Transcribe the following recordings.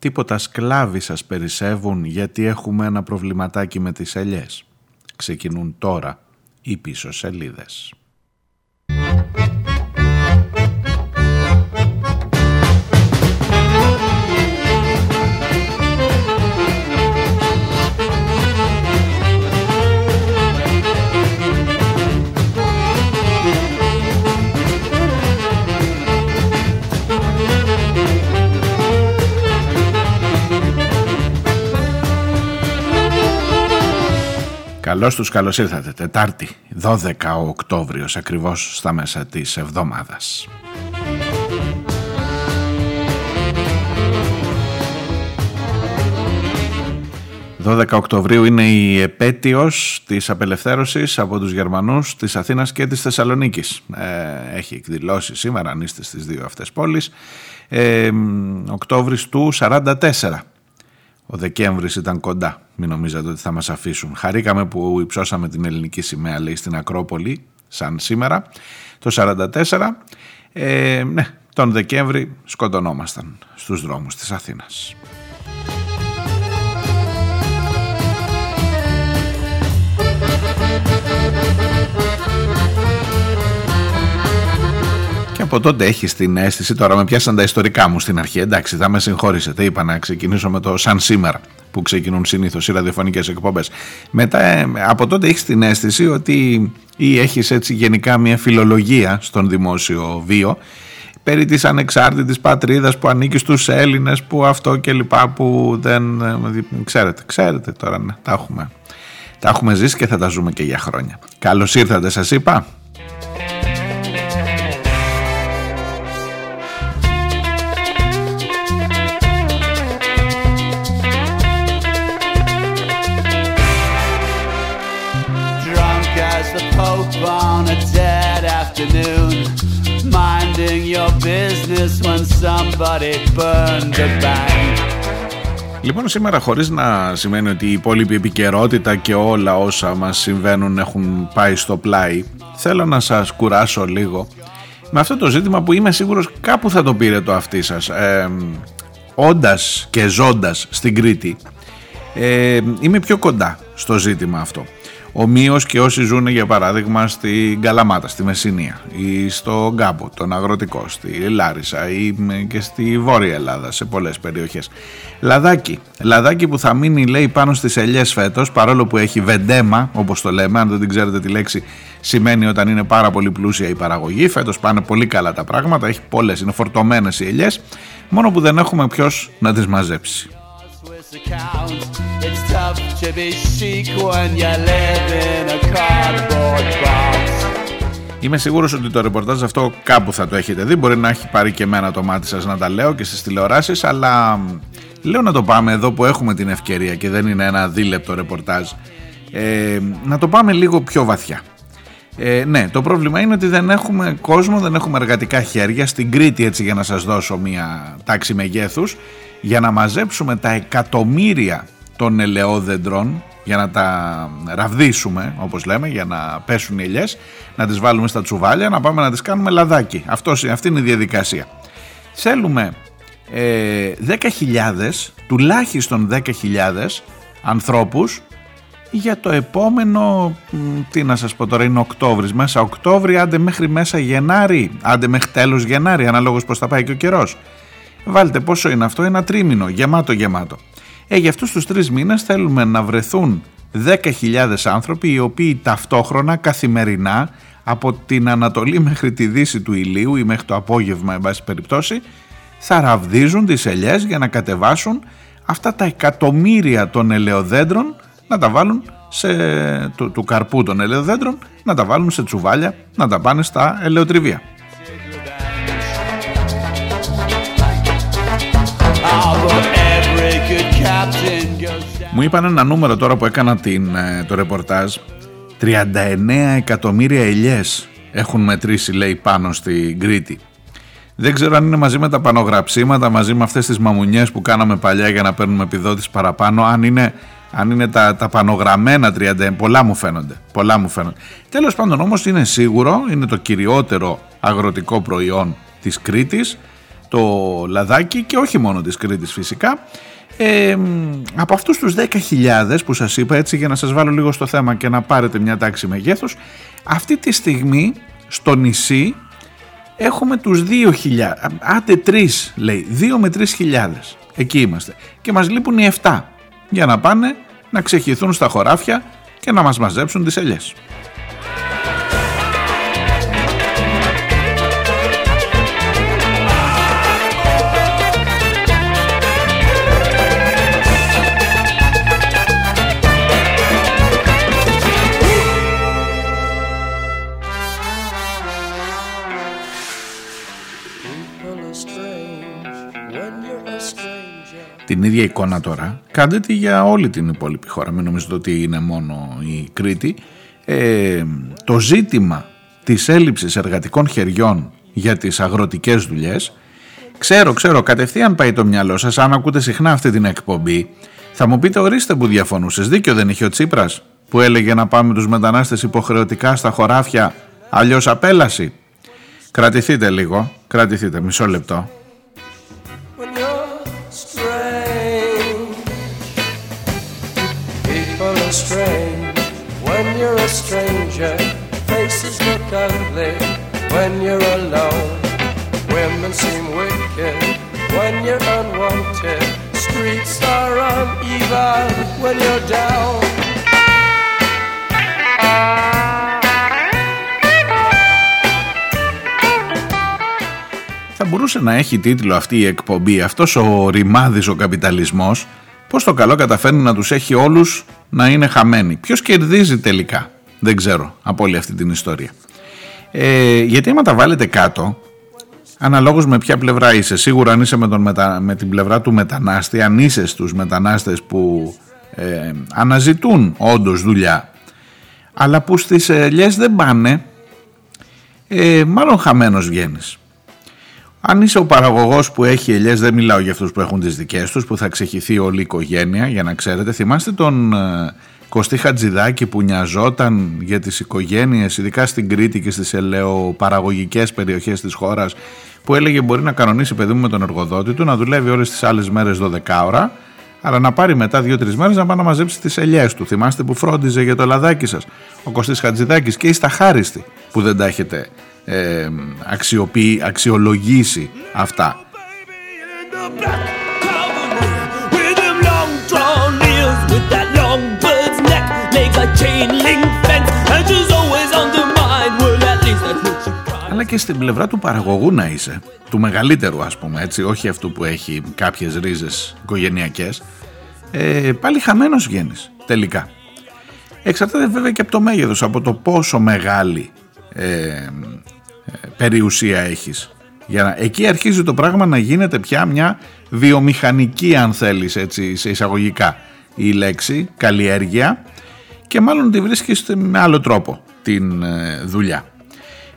Τίποτα σκλάβοι σας περισσεύουν γιατί έχουμε ένα προβληματάκι με τις ελιές. Ξεκινούν τώρα οι πίσω σελίδες. Καλώς τους καλώς ήρθατε. Τετάρτη, 12 ο Οκτώβριος, ακριβώς στα μέσα της εβδομάδας. 12 Οκτωβρίου είναι η επέτειος της απελευθέρωσης από τους Γερμανούς της Αθήνας και της Θεσσαλονίκης. Ε, έχει εκδηλώσει σήμερα, αν είστε στις δύο αυτές πόλεις, ε, Οκτώβρης του 44. Ο Δεκέμβρης ήταν κοντά, μην νομίζατε ότι θα μας αφήσουν. Χαρήκαμε που υψώσαμε την ελληνική σημαία, λέει, στην Ακρόπολη, σαν σήμερα. Το 44, ε, ναι, τον Δεκέμβρη σκοτωνόμασταν στους δρόμους της Αθήνας. Από τότε έχεις την αίσθηση, τώρα με πιάσαν τα ιστορικά μου στην αρχή, εντάξει θα με συγχωρήσετε, είπα να ξεκινήσω με το σαν σήμερα που ξεκινούν συνήθως οι ραδιοφωνικές εκπομπές. Μετά ε, από τότε έχεις την αίσθηση ότι ή έχεις έτσι γενικά μια φιλολογία στον δημόσιο βίο περί της ανεξάρτητης πατρίδας που ανήκει στους Έλληνες που αυτό και λοιπά που δεν ε, ξέρετε, ξέρετε τώρα ναι, τα έχουμε, τα έχουμε ζήσει και θα τα ζούμε και για χρόνια. Καλώς ήρθατε σας είπα. Λοιπόν σήμερα χωρίς να σημαίνει ότι η υπόλοιπη επικαιρότητα και όλα όσα μας συμβαίνουν έχουν πάει στο πλάι θέλω να σας κουράσω λίγο με αυτό το ζήτημα που είμαι σίγουρος κάπου θα το πήρε το αυτί σας ε, όντας και ζώντας στην Κρήτη. Ε, είμαι πιο κοντά στο ζήτημα αυτό Ομοίω και όσοι ζουν για παράδειγμα στην Καλαμάτα, στη Μεσσηνία ή στο Γκάμπο, τον Αγροτικό, στη Λάρισα ή και στη Βόρεια Ελλάδα σε πολλές περιοχές. Λαδάκι, λαδάκι που θα μείνει λέει πάνω στις ελιές φέτος παρόλο που έχει βεντέμα όπως το λέμε, αν δεν την ξέρετε τη λέξη σημαίνει όταν είναι πάρα πολύ πλούσια η παραγωγή, φέτος πάνε πολύ καλά τα πράγματα, έχει πολλές, είναι φορτωμένες οι ελιές, μόνο που δεν έχουμε ποιος να τις μαζέψει. Είμαι σίγουρος ότι το ρεπορτάζ αυτό κάπου θα το έχετε δει. Μπορεί να έχει πάρει και εμένα το μάτι σας να τα λέω και στις τηλεοράσεις, αλλά λέω να το πάμε εδώ που έχουμε την ευκαιρία και δεν είναι ένα δίλεπτο ρεπορτάζ. Ε, να το πάμε λίγο πιο βαθιά. Ε, ναι, το πρόβλημα είναι ότι δεν έχουμε κόσμο, δεν έχουμε εργατικά χέρια. Στην Κρήτη, έτσι για να σας δώσω μία τάξη μεγέθους, για να μαζέψουμε τα εκατομμύρια των ελαιόδεντρων για να τα ραβδίσουμε όπως λέμε για να πέσουν οι ελιές να τις βάλουμε στα τσουβάλια να πάμε να τις κάνουμε λαδάκι. Αυτός, αυτή είναι η διαδικασία. Θέλουμε ε, 10.000 τουλάχιστον 10.000 ανθρώπους για το επόμενο τι να σας πω τώρα είναι Οκτώβρης μέσα Οκτώβρη άντε μέχρι μέσα Γενάρη άντε μέχρι τέλος Γενάρη αναλόγως πως θα πάει και ο καιρός. Βάλτε πόσο είναι αυτό, ένα τρίμηνο, γεμάτο γεμάτο. Ε, για αυτούς τους τρεις μήνες θέλουμε να βρεθούν 10.000 άνθρωποι οι οποίοι ταυτόχρονα καθημερινά από την Ανατολή μέχρι τη Δύση του ηλίου ή μέχρι το απόγευμα εν πάση περιπτώσει θα ραβδίζουν τις ελιές για να κατεβάσουν αυτά τα εκατομμύρια των ελαιοδέντρων να τα βάλουν σε, του, του καρπού των ελαιοδέντρων να τα βάλουν σε τσουβάλια να τα πάνε στα ελαιοτριβία. Μου είπαν ένα νούμερο τώρα που έκανα την, ε, το ρεπορτάζ. 39 εκατομμύρια ελιές έχουν μετρήσει λέει πάνω στην Κρήτη. Δεν ξέρω αν είναι μαζί με τα πανογραψίματα μαζί με αυτές τις μαμουνιές που κάναμε παλιά για να παίρνουμε επιδότηση παραπάνω αν είναι, αν είναι τα, τα πανογραμμένα 30 πολλά μου φαίνονται πολλά μου φαίνονται. Τέλος πάντων όμως είναι σίγουρο είναι το κυριότερο αγροτικό προϊόν της Κρήτης το λαδάκι και όχι μόνο της Κρήτης φυσικά ε, από αυτούς τους 10.000 που σας είπα έτσι για να σας βάλω λίγο στο θέμα και να πάρετε μια τάξη μεγέθους αυτή τη στιγμή στο νησί έχουμε τους 2.000 άντε 3 λέει 2 με 3.000 εκεί είμαστε και μας λείπουν οι 7 για να πάνε να ξεχυθούν στα χωράφια και να μας μαζέψουν τις ελιές. Την ίδια εικόνα τώρα, κάντε τη για όλη την υπόλοιπη χώρα. Μην νομίζετε ότι είναι μόνο η Κρήτη. Ε, το ζήτημα της έλλειψης εργατικών χεριών για τις αγροτικές δουλειές. Ξέρω, ξέρω, κατευθείαν πάει το μυαλό σας. Αν ακούτε συχνά αυτή την εκπομπή θα μου πείτε ορίστε που διαφωνούσες. Δίκιο δεν είχε ο Τσίπρας που έλεγε να πάμε τους μετανάστες υποχρεωτικά στα χωράφια αλλιώς απέλαση. Κρατηθείτε λίγο, κρατηθείτε μισό λεπτό Women seem wicked when you're unwanted. Streets are uneven when you're down. Θα μπορούσε να έχει τίτλο αυτή η εκπομπή «Αυτός ο ρημάδης ο καπιταλισμός» Πώς το καλό καταφέρνει να τους έχει όλους να είναι χαμένοι. Ποιος κερδίζει τελικά. Δεν ξέρω από όλη αυτή την ιστορία. Ε, γιατί άμα τα βάλετε κάτω, αναλόγως με ποια πλευρά είσαι, σίγουρα αν είσαι με, τον μετα... με την πλευρά του μετανάστη, αν είσαι στους μετανάστες που ε, αναζητούν όντως δουλειά, αλλά που στις ελιές δεν πάνε, ε, μάλλον χαμένος βγαίνεις. Αν είσαι ο παραγωγός που έχει ελιές, δεν μιλάω για αυτούς που έχουν τις δικές τους, που θα ξεχυθεί όλη η οικογένεια, για να ξέρετε, θυμάστε τον ε, Κωστή Χατζηδάκη που νοιαζόταν για τις οικογένειες, ειδικά στην Κρήτη και στις ελαιοπαραγωγικές περιοχές της χώρας, που έλεγε μπορεί να κανονίσει παιδί μου με τον εργοδότη του, να δουλεύει όλες τις άλλες μέρες 12 ώρα, αλλά να πάρει μετά 2-3 μέρες να πάει να μαζέψει τις ελιές του. Θυμάστε που φρόντιζε για το λαδάκι σας, ο Κωστής Χατζηδάκης και είστε χάριστοι που δεν τα έχετε ε, αξιολογήσει αυτά. Αλλά και στην πλευρά του παραγωγού να είσαι, του μεγαλύτερου ας πούμε έτσι, όχι αυτού που έχει κάποιες ρίζες οικογενειακές, ε, πάλι χαμένος βγαίνεις τελικά. Εξαρτάται βέβαια και από το μέγεθος, από το πόσο μεγάλη ε, περιουσία έχεις. Για να, εκεί αρχίζει το πράγμα να γίνεται πια μια βιομηχανική αν θέλεις έτσι σε εισαγωγικά η λέξη καλλιέργεια και μάλλον τη βρίσκεις με άλλο τρόπο την ε, δουλειά.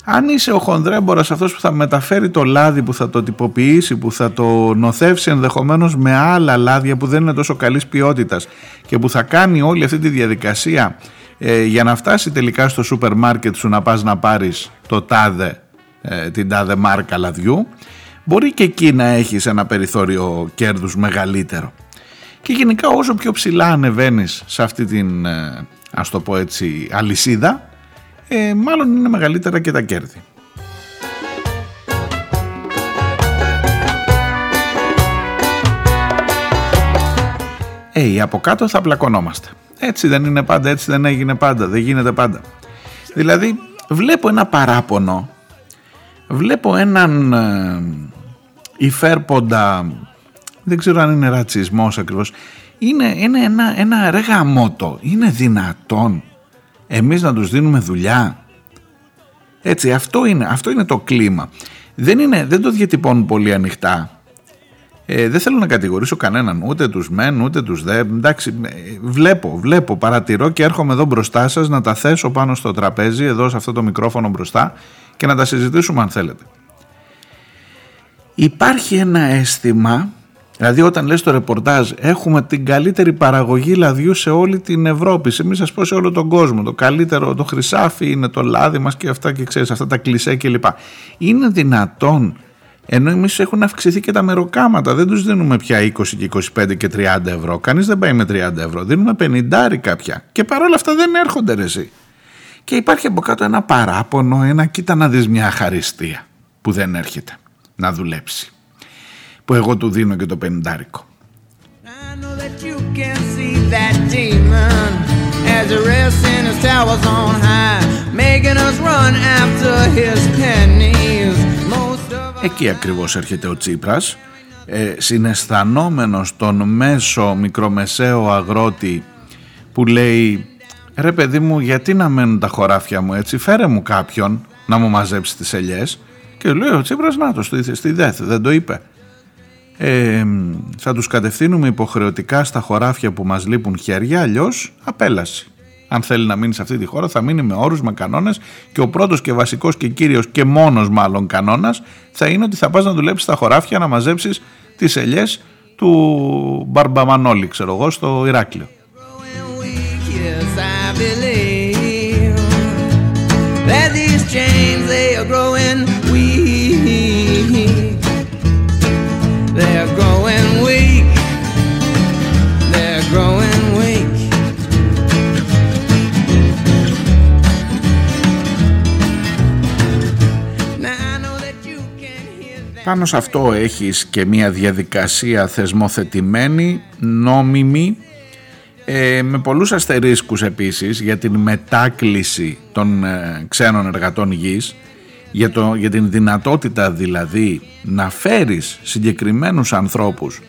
Αν είσαι ο χονδρέμπορας αυτός που θα μεταφέρει το λάδι, που θα το τυποποιήσει, που θα το νοθεύσει ενδεχομένως με άλλα λάδια που δεν είναι τόσο καλής ποιότητας και που θα κάνει όλη αυτή τη διαδικασία ε, για να φτάσει τελικά στο σούπερ μάρκετ σου να πας να πάρεις το τάδε, ε, την τάδε μάρκα λαδιού μπορεί και εκεί να έχεις ένα περιθώριο κέρδους μεγαλύτερο. Και γενικά όσο πιο ψηλά ανεβαίνεις σε αυτή την ε, ας το πω έτσι αλυσίδα ε, μάλλον είναι μεγαλύτερα και τα κέρδη. Ε, από κάτω θα πλακωνόμαστε. Έτσι δεν είναι πάντα, έτσι δεν έγινε πάντα, δεν γίνεται πάντα. Δηλαδή βλέπω ένα παράπονο, βλέπω έναν ε, υφέρποντα, δεν ξέρω αν είναι ρατσισμός ακριβώς, είναι, είναι ένα, ένα ρε γαμότο, είναι δυνατόν εμείς να τους δίνουμε δουλειά. Έτσι, αυτό είναι, αυτό είναι το κλίμα. Δεν, είναι, δεν το διατυπώνουν πολύ ανοιχτά ε, δεν θέλω να κατηγορήσω κανέναν, ούτε τους μεν, ούτε τους δε. Εντάξει, ε, βλέπω, βλέπω, παρατηρώ και έρχομαι εδώ μπροστά σας να τα θέσω πάνω στο τραπέζι, εδώ σε αυτό το μικρόφωνο μπροστά και να τα συζητήσουμε αν θέλετε. Υπάρχει ένα αίσθημα, δηλαδή όταν λες το ρεπορτάζ έχουμε την καλύτερη παραγωγή λαδιού σε όλη την Ευρώπη, σε μη σας πω σε όλο τον κόσμο, το καλύτερο, το χρυσάφι είναι το λάδι μας και αυτά και ξέρεις αυτά τα κλισέ κλπ. Είναι δυνατόν Ενώ εμείς έχουν αυξηθεί και τα μεροκάματα. Δεν τους δίνουμε πια 20 και 25 και 30 ευρώ. Κανείς δεν πάει με 30 ευρώ. Δίνουμε 50 κάποια. Και παρόλα αυτά δεν έρχονται ρε εσύ. Και υπάρχει από κάτω ένα παράπονο, ένα κοίτα να δεις μια χαριστία που δεν έρχεται να δουλέψει. Που εγώ του δίνω και το 50 as he rests in his towers on high, making us run after his pennies. Εκεί ακριβώς έρχεται ο Τσίπρας, ε, συναισθανόμενος τον μέσο μικρομεσαίο αγρότη που λέει «Ρε παιδί μου, γιατί να μένουν τα χωράφια μου έτσι, φέρε μου κάποιον να μου μαζέψει τις ελιές». Και λέει ο Τσίπρας, να το στη, στη ΔΕΘ, δεν το είπε. Ε, θα τους κατευθύνουμε υποχρεωτικά στα χωράφια που μας λείπουν χέρια, αλλιώς απέλαση αν θέλει να μείνει σε αυτή τη χώρα, θα μείνει με όρους, με κανόνες και ο πρώτος και βασικός και κύριος και μόνος μάλλον κανόνας θα είναι ότι θα πας να δουλέψεις στα χωράφια να μαζέψεις τις ελιές του Μπαρμπαμανόλη, ξέρω εγώ, στο Ηράκλειο. Πάνω σε αυτό έχεις και μια διαδικασία θεσμοθετημένη, νόμιμη, ε, με πολλούς αστερίσκους επίσης για την μετάκληση των ε, ξένων εργατών γης, για, το, για την δυνατότητα δηλαδή να φέρεις συγκεκριμένους ανθρώπους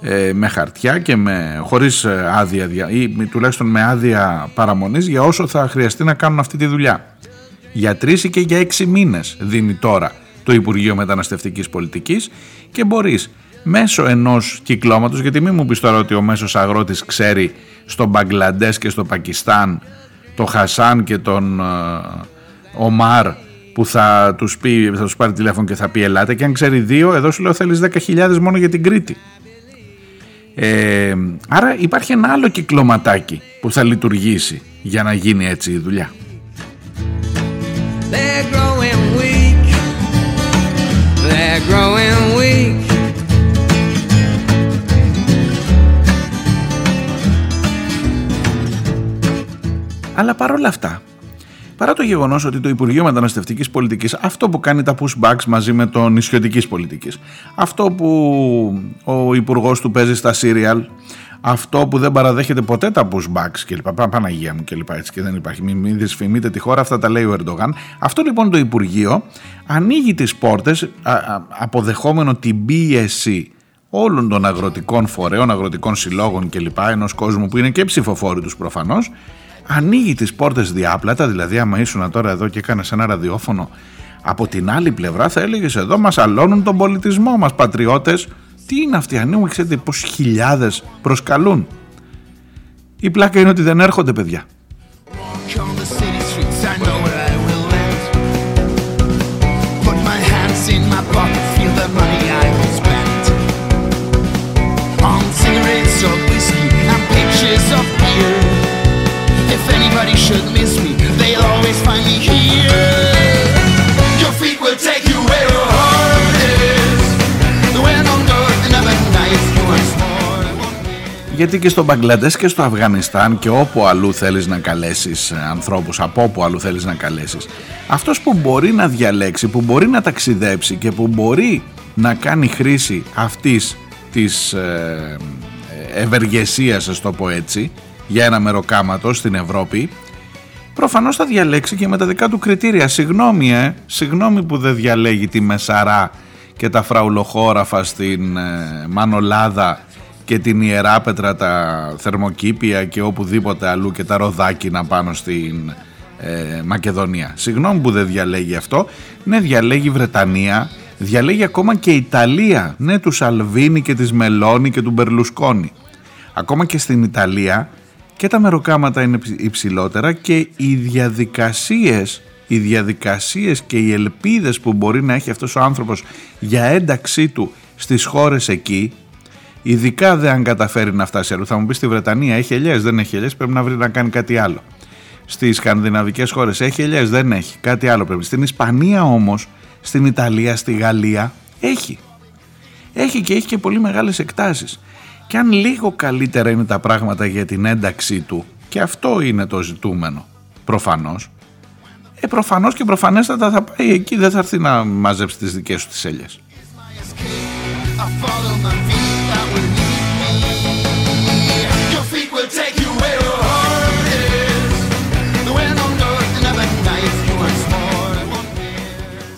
ε, με χαρτιά και με, χωρίς ε, άδεια ή τουλάχιστον με άδεια παραμονής για όσο θα χρειαστεί να κάνουν αυτή τη δουλειά. Για τρεις ή και για έξι μήνες δίνει τώρα το Υπουργείο Μεταναστευτικής Πολιτικής και μπορείς μέσω ενός κυκλώματος, γιατί μην μου πεις τώρα ότι ο μέσος αγρότης ξέρει στο Μπαγκλαντές και στο Πακιστάν το Χασάν και τον ε, Ομάρ που θα τους, πει, θα τους πάρει τηλέφωνο και θα πει ελάτε και αν ξέρει δύο εδώ σου λέω θέλεις 10.000 μόνο για την Κρήτη. Ε, άρα υπάρχει ένα άλλο κυκλωματάκι που θα λειτουργήσει για να γίνει έτσι η δουλειά. Αλλά παρόλα αυτά, παρά το γεγονός ότι το Υπουργείο Μεταναστευτικής Πολιτικής, αυτό που κάνει τα pushbacks μαζί με το νησιωτικής πολιτικής, αυτό που ο Υπουργός του παίζει στα serial, αυτό που δεν παραδέχεται ποτέ τα pushbacks κλπ. Παναγία μου κλπ. Έτσι και δεν υπάρχει. Μην, μην δυσφημείτε τη χώρα, αυτά τα λέει ο Ερντογάν. Αυτό λοιπόν το Υπουργείο ανοίγει τις πόρτες αποδεχόμενο την πίεση όλων των αγροτικών φορέων, αγροτικών συλλόγων κλπ. ενός κόσμου που είναι και ψηφοφόροι τους προφανώς ανοίγει τις πόρτες διάπλατα, δηλαδή άμα ήσουν τώρα εδώ και έκανες ένα ραδιόφωνο από την άλλη πλευρά θα έλεγες εδώ μας αλώνουν τον πολιτισμό μας πατριώτες τι είναι αυτοί, ανοίγουν ξέρετε πως χιλιάδες προσκαλούν. Η πλάκα είναι ότι δεν έρχονται παιδιά. should miss me, they'll always find me here. Γιατί και στο Μπαγκλαντές και στο Αφγανιστάν και όπου αλλού θέλεις να καλέσεις ανθρώπους, από όπου αλλού θέλεις να καλέσεις, αυτός που μπορεί να διαλέξει, που μπορεί να ταξιδέψει και που μπορεί να κάνει χρήση αυτής της ε, ευεργεσίας, ας το πω έτσι, για ένα μεροκάματο στην Ευρώπη, προφανώς θα διαλέξει και με τα δικά του κριτήρια. Συγγνώμη, ε, συγγνώμη που δεν διαλέγει τη Μεσαρά και τα φραουλοχώραφα στην ε, Μανολάδα και την Ιεράπετρα, τα θερμοκήπια και οπουδήποτε αλλού και τα ροδάκινα πάνω στην ε, Μακεδονία. Συγγνώμη που δεν διαλέγει αυτό. Ναι, διαλέγει Βρετανία, διαλέγει ακόμα και Ιταλία. Ναι, τους Σαλβίνη και της Μελώνη και του Μπερλουσκόνη. Ακόμα και στην Ιταλία και τα μεροκάματα είναι υψηλότερα και οι διαδικασίες οι διαδικασίες και οι ελπίδες που μπορεί να έχει αυτός ο άνθρωπος για ένταξή του στις χώρες εκεί ειδικά δεν αν καταφέρει να φτάσει αλλού θα μου πεις στη Βρετανία έχει ελιές δεν έχει ελιές πρέπει να βρει να κάνει κάτι άλλο στις σκανδιναβικές χώρες έχει ελιές δεν έχει κάτι άλλο πρέπει στην Ισπανία όμως στην Ιταλία, στη Γαλλία Έχει. Έχει και έχει και πολύ μεγάλες εκτάσεις. Και αν λίγο καλύτερα είναι τα πράγματα για την ένταξή του, και αυτό είναι το ζητούμενο, προφανώς, ε, προφανώς και προφανέστατα θα πάει εκεί, δεν θα έρθει να μαζέψει τις δικές σου τις έλιες.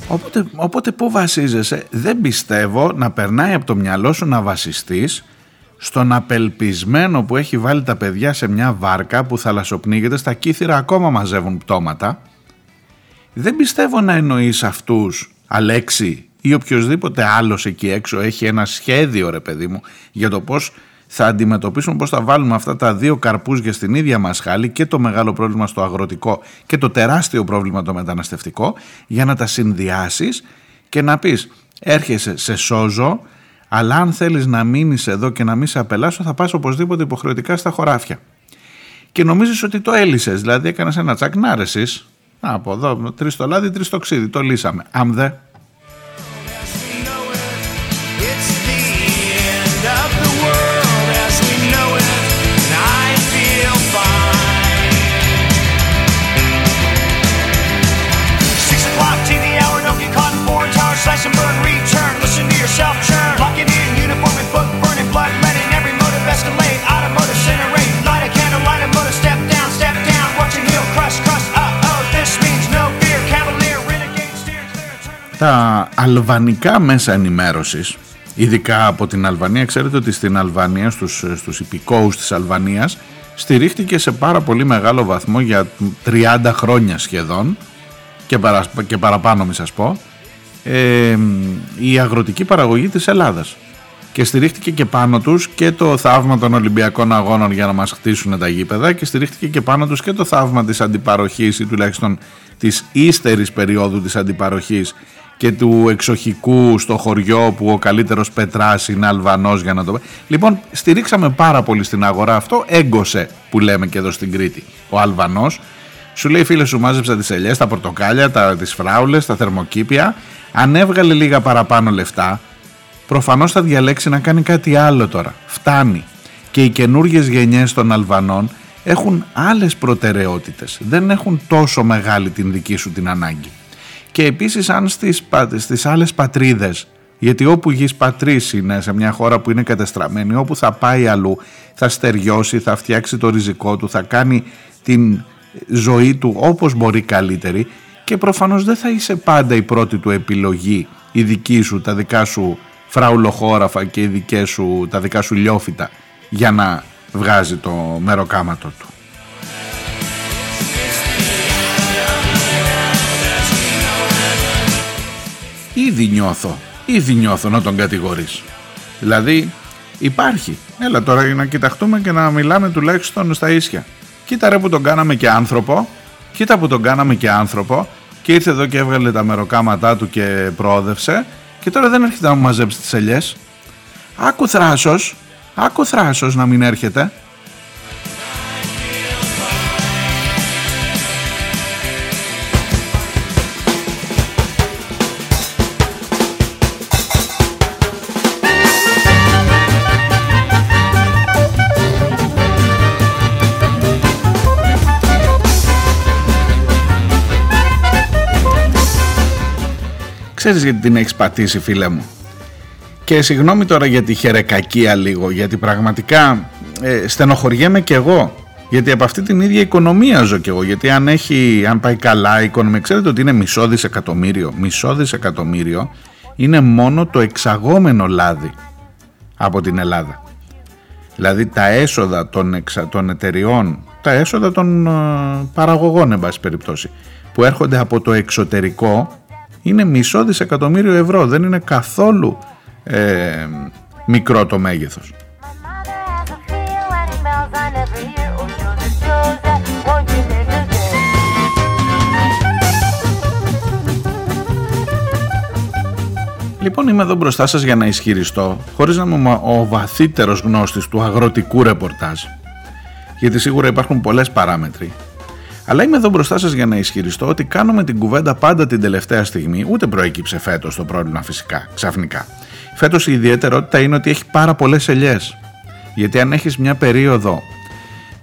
Οπότε, οπότε πού βασίζεσαι, δεν πιστεύω να περνάει από το μυαλό σου να βασιστείς στον απελπισμένο που έχει βάλει τα παιδιά σε μια βάρκα που θαλασσοπνίγεται στα κύθυρα ακόμα μαζεύουν πτώματα. Δεν πιστεύω να εννοείς αυτούς, Αλέξη ή οποιοδήποτε άλλος εκεί έξω έχει ένα σχέδιο ρε παιδί μου για το πώς θα αντιμετωπίσουμε πώς θα βάλουμε αυτά τα δύο καρπούζια στην ίδια μας χάλη και το μεγάλο πρόβλημα στο αγροτικό και το τεράστιο πρόβλημα το μεταναστευτικό για να τα συνδυάσεις και να πεις έρχεσαι σε σώζω αλλά αν θέλεις να μείνεις εδώ και να μην σε απελάσω θα πας οπωσδήποτε υποχρεωτικά στα χωράφια. Και νομίζεις ότι το έλυσες, δηλαδή έκανες ένα τσακ να Από εδώ, τρεις το λάδι, τρεις το ξύδι, το λύσαμε. Αν τα αλβανικά μέσα ενημέρωσης ειδικά από την Αλβανία ξέρετε ότι στην Αλβανία στους, στους υπηκόους της Αλβανίας στηρίχτηκε σε πάρα πολύ μεγάλο βαθμό για 30 χρόνια σχεδόν και, παρα, και παραπάνω μη σας πω ε, η αγροτική παραγωγή της Ελλάδας. Και στηρίχτηκε και πάνω τους και το θαύμα των Ολυμπιακών Αγώνων για να μας χτίσουν τα γήπεδα και στηρίχτηκε και πάνω τους και το θαύμα της αντιπαροχής ή τουλάχιστον της ύστερης περίοδου της αντιπαροχής και του εξοχικού στο χωριό που ο καλύτερος Πετράς είναι Αλβανός για να το Λοιπόν στηρίξαμε πάρα πολύ στην αγορά αυτό, έγκωσε που λέμε και εδώ στην Κρήτη. Ο Αλβανός σου λέει φίλε σου μάζεψα τις ελιές, τα πορτοκάλια, τα, τις φράουλες, τα θερμοκήπια. Αν έβγαλε λίγα παραπάνω λεφτά, προφανώς θα διαλέξει να κάνει κάτι άλλο τώρα. Φτάνει. Και οι καινούργιες γενιές των Αλβανών έχουν άλλες προτεραιότητες. Δεν έχουν τόσο μεγάλη την δική σου την ανάγκη και επίσης αν στις, στις άλλες πατρίδες γιατί όπου γης πατρίς είναι σε μια χώρα που είναι κατεστραμμένη όπου θα πάει αλλού θα στεριώσει, θα φτιάξει το ριζικό του θα κάνει την ζωή του όπως μπορεί καλύτερη και προφανώς δεν θα είσαι πάντα η πρώτη του επιλογή η δική σου, τα δικά σου φραουλοχώραφα και οι δικές σου, τα δικά σου λιόφυτα για να βγάζει το μεροκάματο του. Ήδη νιώθω, ήδη νιώθω να τον κατηγορείς. Δηλαδή υπάρχει. Έλα τώρα να κοιταχτούμε και να μιλάμε τουλάχιστον στα ίσια. Κοίτα ρε που τον κάναμε και άνθρωπο, κοίτα που τον κάναμε και άνθρωπο και ήρθε εδώ και έβγαλε τα μεροκάματά του και προόδευσε και τώρα δεν έρχεται να μου μαζέψει τις ελιές. Άκου θράσος, άκου θράσος να μην έρχεται. Ξέρεις γιατί την έχεις πατήσει φίλε μου; Και συγγνώμη τώρα για τη χερεκακία λίγο, γιατί πραγματικά ε, στενοχωριέμαι κι εγώ. Γιατί από αυτή την ίδια οικονομία ζω κι εγώ. Γιατί αν, έχει, αν πάει καλά η οικονομία, ξέρετε ότι είναι μισό δισεκατομμύριο. Μισό δισεκατομμύριο είναι μόνο το εξαγόμενο λάδι από την Ελλάδα. Δηλαδή τα έσοδα των, εξα, των εταιριών, τα έσοδα των ε, παραγωγών, εν πάση περιπτώσει, που έρχονται από το εξωτερικό είναι μισό δισεκατομμύριο ευρώ. Δεν είναι καθόλου ε, μικρό το μέγεθος. Λοιπόν είμαι εδώ μπροστά σας για να ισχυριστώ χωρίς να είμαι ο βαθύτερος γνώστης του αγροτικού ρεπορτάζ γιατί σίγουρα υπάρχουν πολλές παράμετροι Αλλά είμαι εδώ μπροστά σας για να ισχυριστώ ότι κάνουμε την κουβέντα πάντα την τελευταία στιγμή, ούτε προέκυψε φέτος το πρόβλημα φυσικά, ξαφνικά. Φέτος η ιδιαιτερότητα είναι ότι έχει πάρα πολλές ελιές. Γιατί αν έχεις μια περίοδο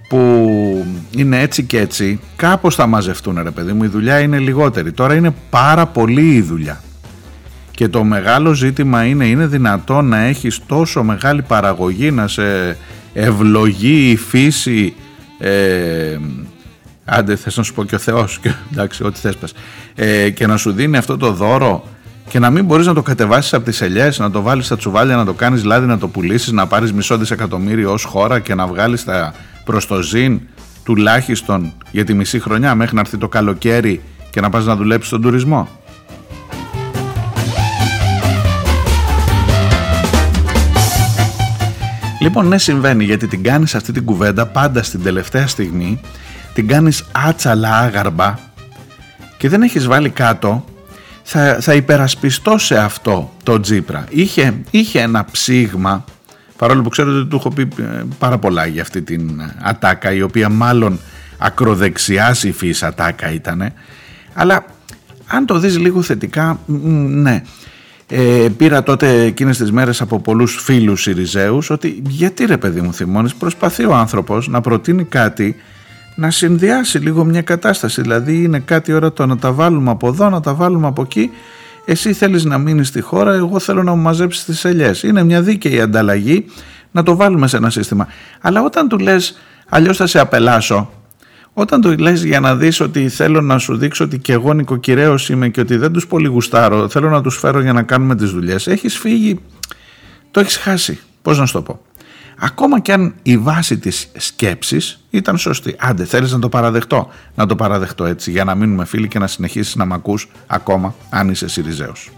που είναι έτσι και έτσι, κάπως θα μαζευτούν ρε παιδί μου, η δουλειά είναι λιγότερη. Τώρα είναι πάρα πολύ η δουλειά. Και το μεγάλο ζήτημα είναι, είναι δυνατόν να έχεις τόσο μεγάλη παραγωγή, να σε ευλογεί η φύση, ε, άντε θες να σου πω και ο Θεός, και, εντάξει ό,τι θες πες, ε, και να σου δίνει αυτό το δώρο και να μην μπορείς να το κατεβάσεις από τις ελιές, να το βάλεις στα τσουβάλια, να το κάνεις λάδι, να το πουλήσεις, να πάρεις μισό δισεκατομμύριο ως χώρα και να βγάλεις τα προς το ζήν τουλάχιστον για τη μισή χρονιά μέχρι να έρθει το καλοκαίρι και να πας να δουλέψεις στον τουρισμό. Λοιπόν ναι συμβαίνει γιατί την κάνεις αυτή την κουβέντα πάντα στην τελευταία στιγμή την κάνεις άτσαλα άγαρμπα και δεν έχεις βάλει κάτω θα, θα υπερασπιστώ σε αυτό το Τζίπρα. Είχε, είχε ένα ψήγμα παρόλο που ξέρω ότι του έχω πει ε, πάρα πολλά για αυτή την ατάκα η οποία μάλλον ακροδεξιάς υφής ατάκα ήταν αλλά αν το δεις λίγο θετικά ναι ε, πήρα τότε εκείνες τις μέρες από πολλούς φίλους Σιριζέους ότι γιατί ρε παιδί μου θυμώνεις προσπαθεί ο άνθρωπος να προτείνει κάτι να συνδυάσει λίγο μια κατάσταση δηλαδή είναι κάτι ώρα το να τα βάλουμε από εδώ να τα βάλουμε από εκεί εσύ θέλεις να μείνεις στη χώρα, εγώ θέλω να μου μαζέψεις τις ελιές. Είναι μια δίκαιη ανταλλαγή να το βάλουμε σε ένα σύστημα. Αλλά όταν του λες αλλιώς θα σε απελάσω, όταν του λες για να δεις ότι θέλω να σου δείξω ότι και εγώ νοικοκυρέος είμαι και ότι δεν τους πολύ γουστάρω, θέλω να τους φέρω για να κάνουμε τις δουλειές, έχεις φύγει, το έχεις χάσει. Πώς να σου το πω. Ακόμα και αν η βάση της σκέψης ήταν σωστή. Άντε θέλεις να το παραδεχτώ; Να το παραδεχτώ έτσι για να μείνουμε φίλοι και να συνεχίσεις να μ' ακούς ακόμα αν είσαι Σιριζέος.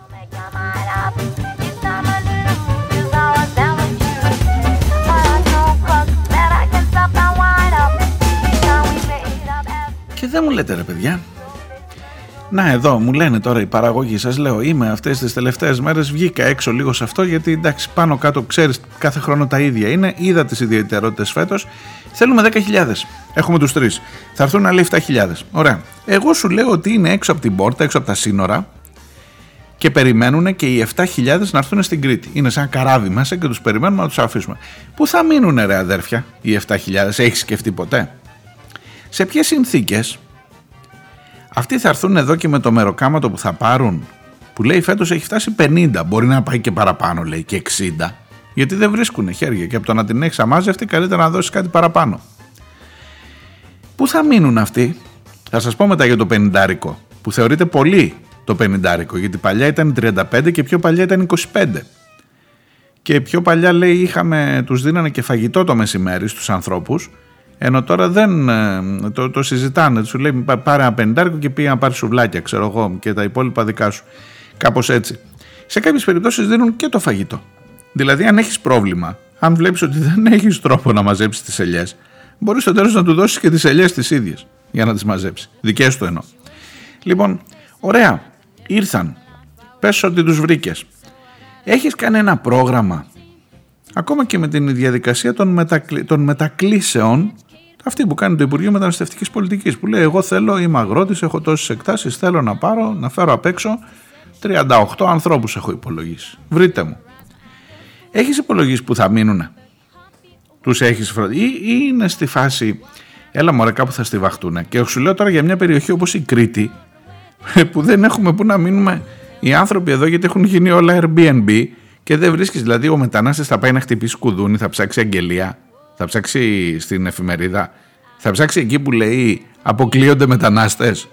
Και δεν μου λέτε ρε παιδιά να εδώ μου λένε τώρα οι παραγωγοί σας λέω είμαι αυτές τις τελευταίες μέρες βγήκα έξω λίγο σε αυτό γιατί εντάξει πάνω κάτω ξέρεις κάθε χρόνο τα ίδια είναι είδα τις ιδιαιτερότητες φέτος θέλουμε 10.000 έχουμε τους τρεις θα έρθουν άλλοι 7.000 ωραία εγώ σου λέω ότι είναι έξω από την πόρτα έξω από τα σύνορα και περιμένουν και οι 7.000 να έρθουν στην Κρήτη. Είναι σαν καράβι μέσα και τους περιμένουμε να τους αφήσουμε. Πού θα μείνουν ρε αδέρφια οι 7.000, έχεις σκεφτεί ποτέ; Σε ποιες συνθήκες αυτοί θα έρθουν εδώ και με το μεροκάματο που θα πάρουν, που λέει φέτος έχει φτάσει 50, μπορεί να πάει και παραπάνω, λέει και 60, γιατί δεν βρίσκουν χέρια και από το να την έχεις αμάζευτη, καλύτερα να δώσεις κάτι παραπάνω. Πού θα μείνουν αυτοί, θα σας πω μετά για το 50 που θεωρείται πολύ το 50 γιατί παλιά ήταν 35 και πιο παλιά ήταν 25. Και πιο παλιά λέει είχαμε, τους δίνανε και φαγητό το μεσημέρι στους ανθρώπους ενώ τώρα δεν ε, το, το συζητάνε. Σου λέει πάρε ένα πεντάρικο και πήγα να πάρει σουβλάκια, ξέρω εγώ, και τα υπόλοιπα δικά σου. Κάπως έτσι. Σε κάποιες περιπτώσεις δίνουν και το φαγητό. Δηλαδή, αν έχεις πρόβλημα, αν βλέπεις ότι δεν έχεις τρόπο να μαζέψεις τις ελιές, μπορείς στο τέλος να του δώσεις και τις ελιές τις ίδιες για να τις μαζέψεις. Δικές του εννοώ. Λοιπόν, ωραία. Ήρθαν. Πες ότι τους βρήκες. Έχεις κάνει ένα πρόγραμμα; Ακόμα και με την διαδικασία των, μετακλ... των μετακλήσεων αυτή που κάνει το Υπουργείο Μεταναστευτικής Πολιτικής. Που λέει: Εγώ θέλω, είμαι αγρότης, έχω τόσες εκτάσεις, θέλω να πάρω, να φέρω απ' έξω 38 ανθρώπους έχω υπολογίσει. Βρείτε μου. Έχεις υπολογίσει που θα μείνουν. Τους έχεις φροντίσει. Ή, ή είναι στη φάση. Έλα μωρέ κάπου θα στιβαχτούν. Και σου λέω τώρα για μια περιοχή όπως η Κρήτη που δεν έχουμε που να μείνουμε οι άνθρωποι εδώ γιατί έχουν γίνει όλα Airbnb και δεν βρίσκεις. Δηλαδή ο μετανάστης θα πάει να χτυπήσει κουδούνι, θα ψάξει αγγελία θα ψάξει στην εφημερίδα, θα ψάξει εκεί που λέει αποκλείονται μετανάστες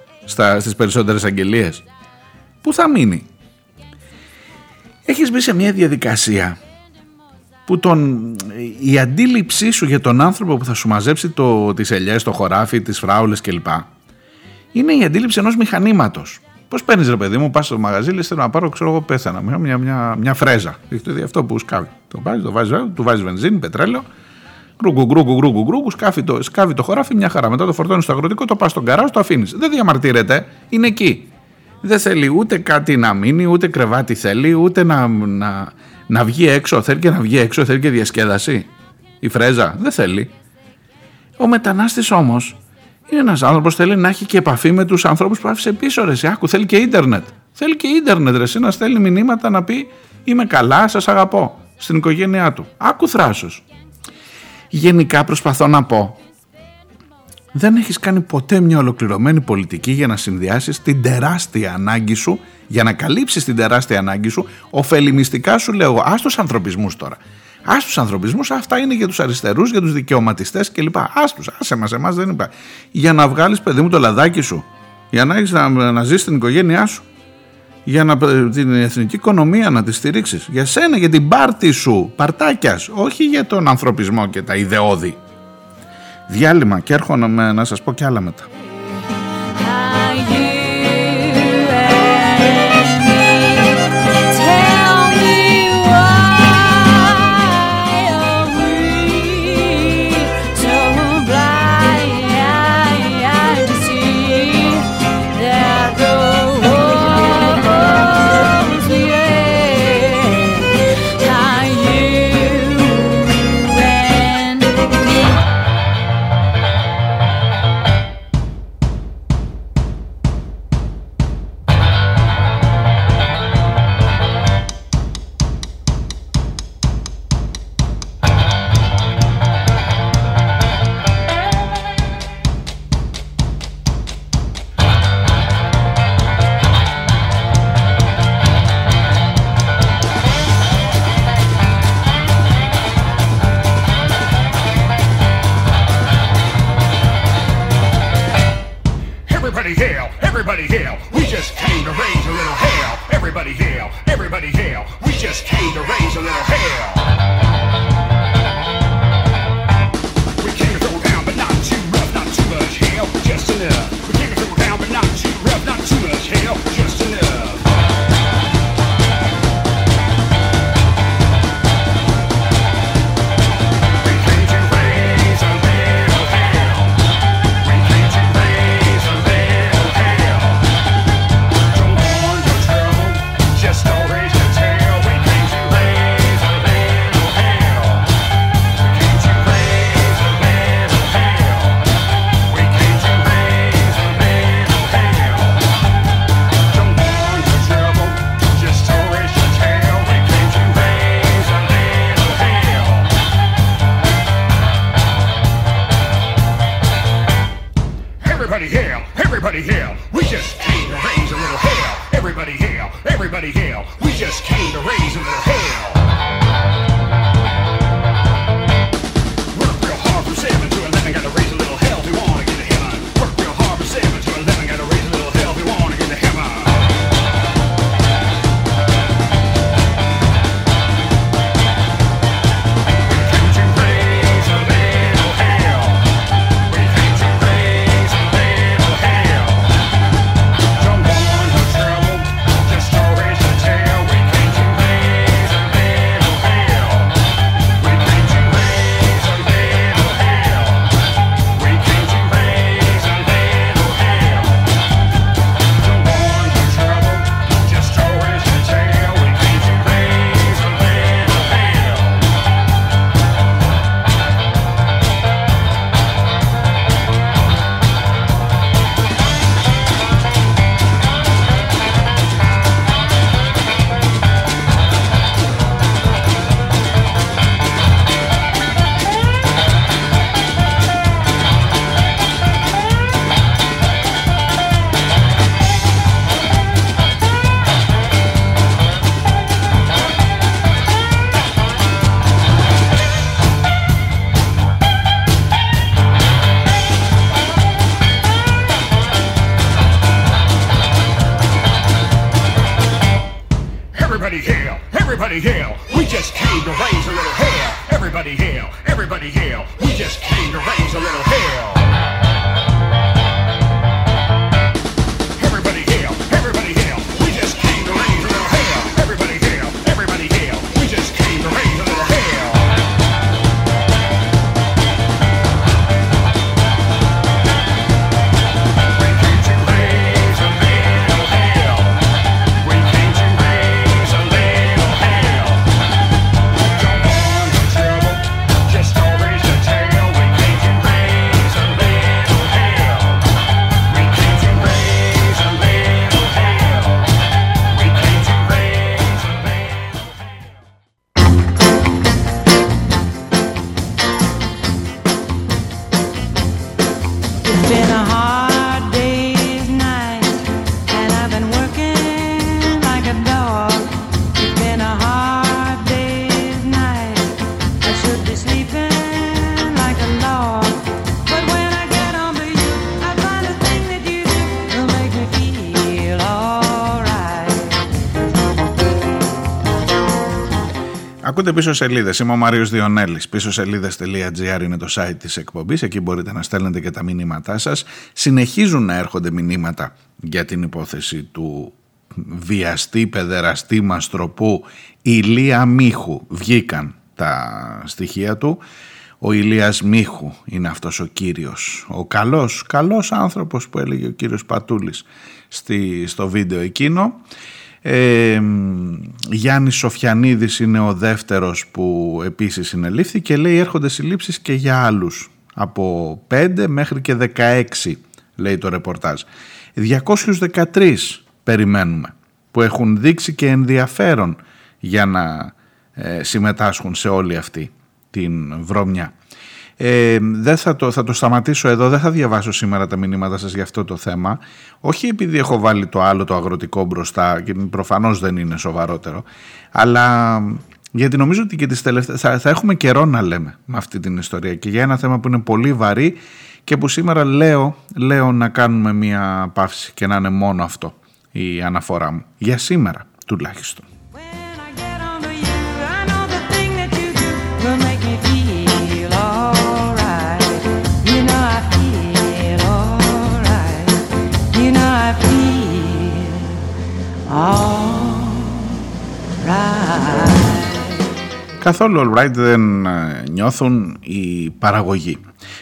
στις περισσότερες αγγελίες. Πού θα μείνει; Έχεις μπει σε μια διαδικασία που τον, η αντίληψή σου για τον άνθρωπο που θα σου μαζέψει το, τις ελιές, το χωράφι, τις φράουλες κλπ. Είναι η αντίληψη ενός μηχανήματος. Πώς παίρνεις ρε παιδί μου, πας στο μαγαζί, λες θέλω να πάρω, ξέρω εγώ, πέθανα. Μια, μια, μια, φρέζα. Έχει αυτό που σκάβει. Το βάζεις, το βάζεις, του βάζεις βενζίνη, πετρέλαιο, Γκρούγκου, γκρούγκου, γκρούγκου, γκρούγκου, σκάβει το, σκάβει το χωράφι μια χαρά. Μετά το φορτώνεις στο αγροτικό, το πας στο γκαράζ, το αφήνεις. Δεν διαμαρτύρεται, είναι εκεί. Δεν θέλει ούτε κάτι να μείνει, ούτε κρεβάτι θέλει, ούτε να, να, να βγει έξω. Θέλει και να βγει έξω, θέλει και διασκέδαση. Η φρέζα δεν θέλει. Ο μετανάστης όμως Είναι ένας άνθρωπος θέλει να έχει και επαφή με τους ανθρώπους που άφησε πίσω ρε. Άκου, θέλει και ίντερνετ. Θέλει και ίντερνετ ρε. Να στέλνει μηνύματα να πει είμαι καλά, σας αγαπώ στην οικογένειά του. Άκου θράσος. Γενικά προσπαθώ να πω δεν έχεις κάνει ποτέ μια ολοκληρωμένη πολιτική για να συνδυάσεις την τεράστια ανάγκη σου, για να καλύψεις την τεράστια ανάγκη σου, ωφελημιστικά σου λέω, ας τους ανθρωπισμούς τώρα. Ας τους ανθρωπισμούς, αυτά είναι για τους αριστερούς, για τους δικαιωματιστές κλπ. Ας τους, άσε μας, εμάς δεν είπα. Για να βγάλεις παιδί μου το λαδάκι σου, για να, έχεις, να, να ζεις την οικογένειά σου, για να, την εθνική οικονομία να τη στηρίξεις. Για σένα, για την πάρτη σου, παρτάκιας, όχι για τον ανθρωπισμό και τα ιδεώδη. Διάλειμμα και έρχομαι να σας πω και άλλα μετά. Ακούτε πίσω σελίδες. Είμαι ο Μάριο Διονέλης. Πίσω σελίδε.gr είναι το site της εκπομπής. Εκεί μπορείτε να στέλνετε και τα μηνύματά σας. Συνεχίζουν να έρχονται μηνύματα για την υπόθεση του βιαστή, παιδεραστή, μαστροπού Ηλία Μίχου. Βγήκαν τα στοιχεία του. Ο Ηλίας Μίχου είναι αυτός ο κύριος, ο καλός, καλός άνθρωπος που έλεγε ο κύριος Πατούλης στη, στο βίντεο εκείνο. Ε, Γιάννης Σοφιανίδης είναι ο δεύτερος που επίσης συνελήφθη και λέει έρχονται συλλήψεις και για άλλους από 5 μέχρι και 16 λέει το ρεπορτάζ 213 περιμένουμε που έχουν δείξει και ενδιαφέρον για να ε, συμμετάσχουν σε όλη αυτή την βρωμιά. Ε, δεν θα το, θα το σταματήσω εδώ, δεν θα διαβάσω σήμερα τα μηνύματα σας για αυτό το θέμα. Όχι επειδή έχω βάλει το άλλο το αγροτικό μπροστά και προφανώς δεν είναι σοβαρότερο, αλλά γιατί νομίζω ότι και τις τελευταίες, θα, θα έχουμε καιρό να λέμε με αυτή την ιστορία και για ένα θέμα που είναι πολύ βαρύ και που σήμερα λέω, λέω να κάνουμε μια παύση και να είναι μόνο αυτό η αναφορά μου. Για σήμερα τουλάχιστον. Καθόλου all right δεν ε, νιώθουν οι παραγωγοί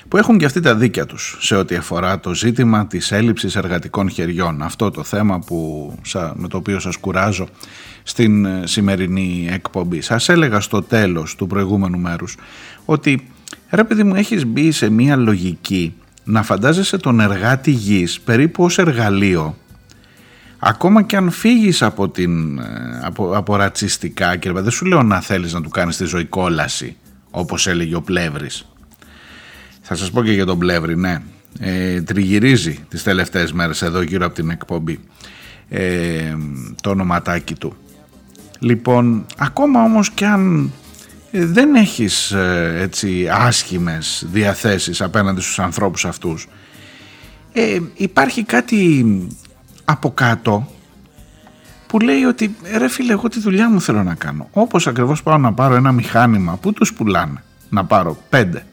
που έχουν και αυτοί τα δίκια τους σε ό,τι αφορά το ζήτημα της έλλειψης εργατικών χεριών. Αυτό το θέμα που, με το οποίο σας κουράζω στην ε, σημερινή εκπομπή. Σας έλεγα στο τέλος του προηγούμενου μέρους ότι ρε παιδί μου έχεις μπει σε μια λογική να φαντάζεσαι τον εργάτη γης περίπου ως εργαλείο ακόμα και αν φύγεις από, την, ε, από, από ρατσιστικά και δεν σου λέω να θέλεις να του κάνεις τη ζωή κόλαση όπως έλεγε ο Πλεύρης. Θα σας πω και για τον Πλεύρη ναι. Ε, τριγυρίζει τις τελευταίες μέρες εδώ γύρω από την εκπομπή ε, το ονοματάκι του. Λοιπόν ακόμα όμως και αν ε, δεν έχεις ε, έτσι άσχημες διαθέσεις απέναντι στους ανθρώπους αυτούς ε, υπάρχει κάτι από κάτω που λέει ότι ρε φίλε εγώ τη δουλειά μου θέλω να κάνω. Όπως ακριβώς πάω να πάρω ένα μηχάνημα που τους πουλάνε να πάρω πέντε.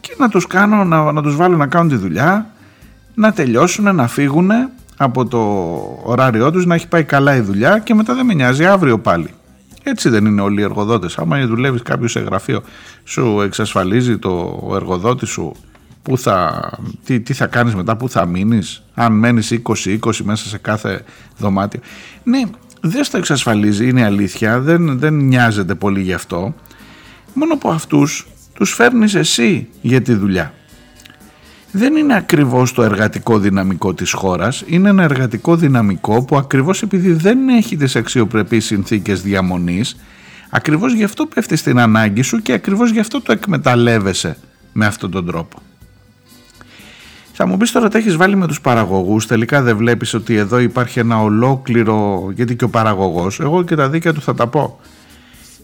Και να τους κάνω να, να τους βάλω να κάνουν τη δουλειά να τελειώσουν, να φύγουν από το ωράριό τους να έχει πάει καλά η δουλειά και μετά δεν με νοιάζει αύριο πάλι έτσι δεν είναι όλοι οι εργοδότες. Άμα δουλεύεις κάποιος σε γραφείο σου εξασφαλίζει το εργοδότη σου Πού θα, τι, τι θα κάνεις μετά, πού θα μείνεις, αν μένεις 20-20 μέσα σε κάθε δωμάτιο. Ναι, δεν στο εξασφαλίζει, είναι αλήθεια, δεν, δεν νοιάζεται πολύ γι' αυτό. Μόνο από αυτούς τους φέρνεις εσύ για τη δουλειά. Δεν είναι ακριβώς το εργατικό δυναμικό της χώρας, είναι ένα εργατικό δυναμικό που ακριβώς επειδή δεν έχει τις αξιοπρεπείς συνθήκες διαμονής, ακριβώς γι' αυτό πέφτει στην ανάγκη σου και ακριβώς γι' αυτό το εκμεταλλεύεσαι με αυτόν τον τρόπο. Θα μου πεις τώρα τι έχεις βάλει με τους παραγωγούς. Τελικά δεν βλέπεις ότι εδώ υπάρχει ένα ολόκληρο. Γιατί και ο παραγωγός, εγώ και τα δίκαια του θα τα πω.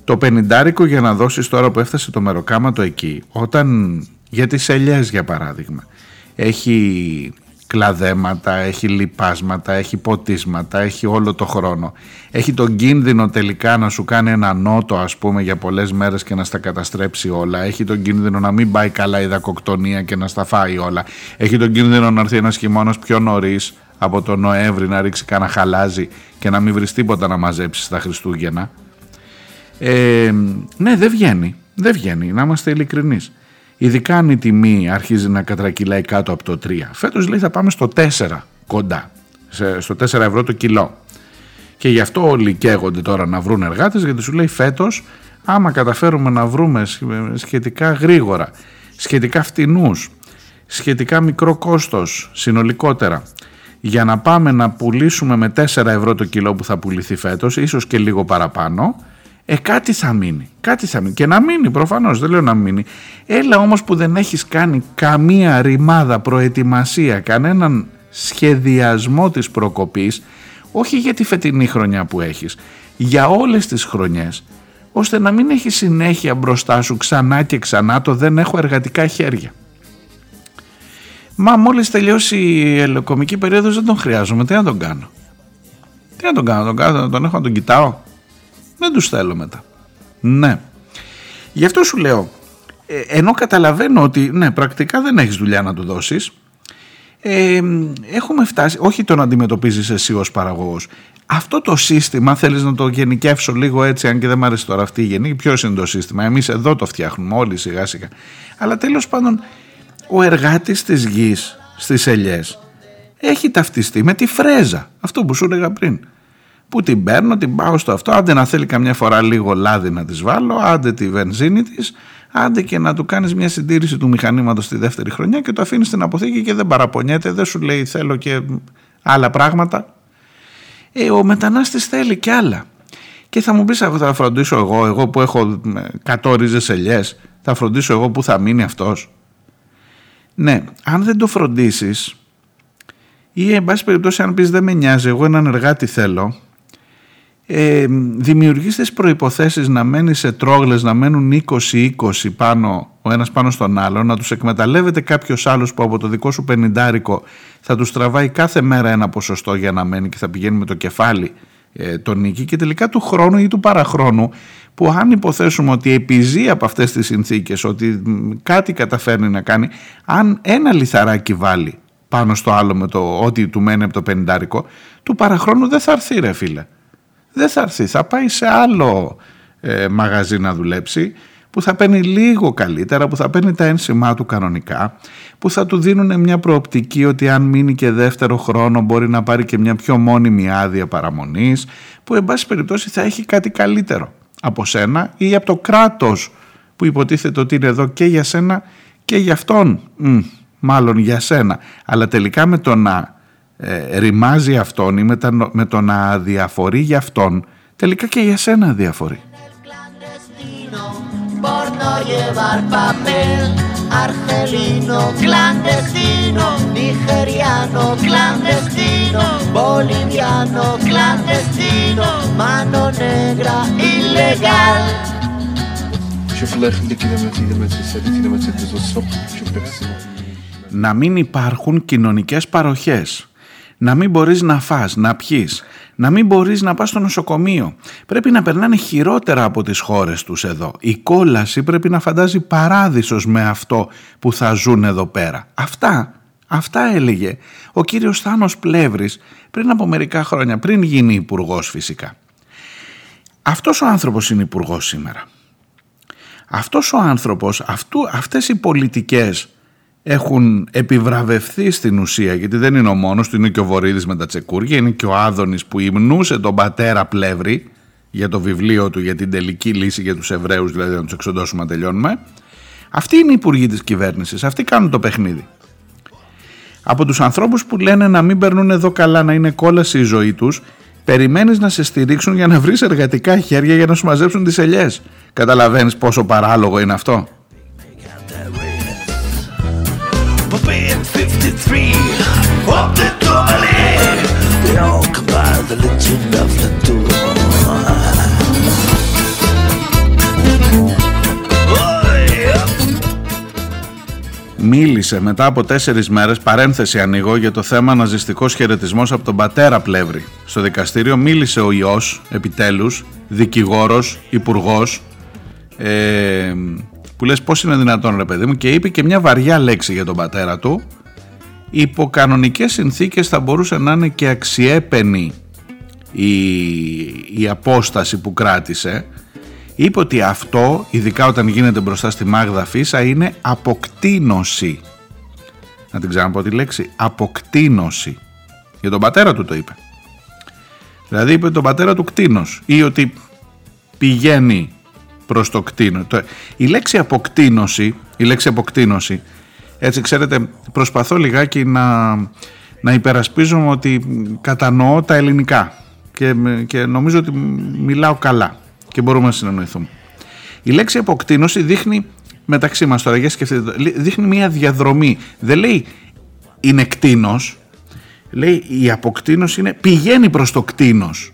Το πενιντάρικο για να δώσεις τώρα που έφτασε το μεροκάματο εκεί, όταν για τις ελιές για παράδειγμα, έχει κλαδέματα, έχει λιπάσματα, έχει ποτίσματα, έχει όλο το χρόνο. Έχει τον κίνδυνο τελικά να σου κάνει ένα νότο ας πούμε για πολλές μέρες και να στα καταστρέψει όλα. Έχει τον κίνδυνο να μην πάει καλά η δακοκτονία και να στα φάει όλα. Έχει τον κίνδυνο να έρθει ένας χειμώνας πιο νωρίς από τον Νοέμβρη να ρίξει κανένα χαλάζι και να μην βρεις τίποτα να μαζέψεις στα Χριστούγεννα. Ε, ναι δεν βγαίνει, δεν βγαίνει να είμαστε ειλικρινείς. Ειδικά αν η τιμή αρχίζει να κατρακυλάει κάτω από το 3. Φέτος λέει θα πάμε στο 4 κοντά, στο 4 ευρώ το κιλό. Και γι' αυτό όλοι καίγονται τώρα να βρουν εργάτες γιατί σου λέει φέτος άμα καταφέρουμε να βρούμε σχετικά γρήγορα, σχετικά φτηνούς, σχετικά μικρό κόστος συνολικότερα για να πάμε να πουλήσουμε με 4 ευρώ το κιλό που θα πουληθεί φέτος, ίσως και λίγο παραπάνω, ε, κάτι θα μείνει. Κάτι θα μείνει. Και να μείνει προφανώς, δεν λέω να μείνει. Έλα όμως που δεν έχεις κάνει καμία ρημάδα προετοιμασία, κανέναν σχεδιασμό της προκοπής, όχι για τη φετινή χρονιά που έχεις, για όλες τις χρονιές, ώστε να μην έχεις συνέχεια μπροστά σου ξανά και ξανά το δεν έχω εργατικά χέρια. Μα μόλις τελειώσει η ελοκομική περίοδος δεν τον χρειάζομαι, τι να τον κάνω. Τι να τον κάνω, τον, κάνω, τον έχω να τον κοιτάω. Δεν τους θέλω μετά. Ναι. Γι' αυτό σου λέω, ε, ενώ καταλαβαίνω ότι ναι πρακτικά δεν έχεις δουλειά να του δώσεις, ε, έχουμε φτάσει, όχι το να αντιμετωπίζεις εσύ ως παραγωγός, αυτό το σύστημα θέλεις να το γενικεύσω λίγο έτσι αν και δεν μου αρέσει τώρα αυτή η γενική ποιος είναι το σύστημα εμείς εδώ το φτιάχνουμε όλοι σιγά σιγά αλλά τέλος πάντων ο εργάτης της γης στις ελιές έχει ταυτιστεί με τη φρέζα αυτό που σου έλεγα πριν που την παίρνω, την πάω στο αυτό άντε να θέλει καμιά φορά λίγο λάδι να της βάλω άντε τη βενζίνη της άντε και να του κάνεις μια συντήρηση του μηχανήματος τη δεύτερη χρονιά και το αφήνεις στην αποθήκη και δεν παραπονιέται δεν σου λέει θέλω και άλλα πράγματα ε, ο μετανάστης θέλει κι άλλα. Και θα μου πεις θα φροντίσω εγώ, εγώ που έχω 100 ρίζες ελιές, θα φροντίσω εγώ που θα μείνει αυτός. Ναι, αν δεν το φροντίσεις ή εν πάση περιπτώσει αν πεις δεν με νοιάζει, εγώ έναν εργάτη θέλω, ε, δημιουργείς τις προϋποθέσεις να μένεις σε τρόγλες, να μένουν 20-20 πάνω, ο ένας πάνω στον άλλο, να τους εκμεταλλεύεται κάποιος άλλος που από το δικό σου πενιντάρικο θα τους τραβάει κάθε μέρα ένα ποσοστό για να μένει και θα πηγαίνει με το κεφάλι ε, τον νίκη και τελικά του χρόνου ή του παραχρόνου που αν υποθέσουμε ότι επιζεί από αυτές τις συνθήκες, ότι κάτι καταφέρνει να κάνει, αν ένα λιθαράκι βάλει πάνω στο άλλο με το ότι του μένει από το πενιντάρικο, του παραχρόνου δεν θα έρθει ρε φίλε δεν θα έρθει. Θα πάει σε άλλο ε, μαγαζί να δουλέψει που θα παίρνει λίγο καλύτερα, που θα παίρνει τα ένσημά του κανονικά, που θα του δίνουν μια προοπτική ότι αν μείνει και δεύτερο χρόνο μπορεί να πάρει και μια πιο μόνιμη άδεια παραμονής, που εν πάση περιπτώσει θα έχει κάτι καλύτερο από σένα ή από το κράτος που υποτίθεται ότι είναι εδώ και για σένα και για αυτόν, μάλλον για σένα. Αλλά τελικά με το να ε, ρημάζει αυτόν ή με, το να αδιαφορεί για αυτόν, τελικά και για σένα αδιαφορεί. Να μην υπάρχουν κοινωνικές παροχές να μην μπορείς να φας, να πιείς, να μην μπορείς να πας στο νοσοκομείο. Πρέπει να περνάνε χειρότερα από τις χώρες τους εδώ. Η κόλαση πρέπει να φαντάζει παράδεισος με αυτό που θα ζουν εδώ πέρα. Αυτά, αυτά έλεγε ο κύριος Θάνος Πλεύρης πριν από μερικά χρόνια, πριν γίνει υπουργός φυσικά. Αυτός ο άνθρωπος είναι υπουργός σήμερα. Αυτός ο άνθρωπος, αυτού, αυτές οι πολιτικές έχουν επιβραβευθεί στην ουσία γιατί δεν είναι ο μόνος του, είναι και ο Βορύδης με τα τσεκούρια, είναι και ο Άδωνης που υμνούσε τον πατέρα Πλεύρη για το βιβλίο του για την τελική λύση για τους Εβραίους, δηλαδή να τους εξοντώσουμε να τελειώνουμε. Αυτοί είναι οι υπουργοί της κυβέρνησης, αυτοί κάνουν το παιχνίδι. Από τους ανθρώπους που λένε να μην περνούν εδώ καλά, να είναι κόλαση η ζωή τους, περιμένεις να σε στηρίξουν για να βρεις εργατικά χέρια για να σου μαζέψουν τις ελιές. Καταλαβαίνεις πόσο παράλογο είναι αυτό; Μίλησε μετά από τέσσερις μέρες, παρένθεση ανοίγω, για το θέμα ναζιστικός χαιρετισμός από τον πατέρα Πλεύρη. Στο δικαστήριο μίλησε ο ιός, επιτέλους, δικηγόρος, υπουργός, ε, που λες πώς είναι δυνατόν ρε παιδί μου και είπε και μια βαριά λέξη για τον πατέρα του υπό κανονικές συνθήκες θα μπορούσε να είναι και αξιέπαινη η, η απόσταση που κράτησε. Είπε ότι αυτό ειδικά όταν γίνεται μπροστά στη Μάγδα Φίσα είναι αποκτήνωση. Να την ξαναπώ τη λέξη αποκτήνωση. Για τον πατέρα του το είπε. Δηλαδή είπε τον πατέρα του κτίνος ή ότι πηγαίνει προς το κτίνο. Η λέξη αποκτήνωση, η λέξη αποκτήνωση, έτσι ξέρετε προσπαθώ λιγάκι να, να υπερασπίζομαι ότι κατανοώ τα ελληνικά και, και νομίζω ότι μιλάω καλά και μπορούμε να συνεννοηθούμε. Η λέξη αποκτήνωση δείχνει μεταξύ μας τώρα, για σκεφτείτε, δείχνει μια διαδρομή. Δεν λέει είναι κτίνος, λέει η αποκτήνωση είναι πηγαίνει προς το κτίνος.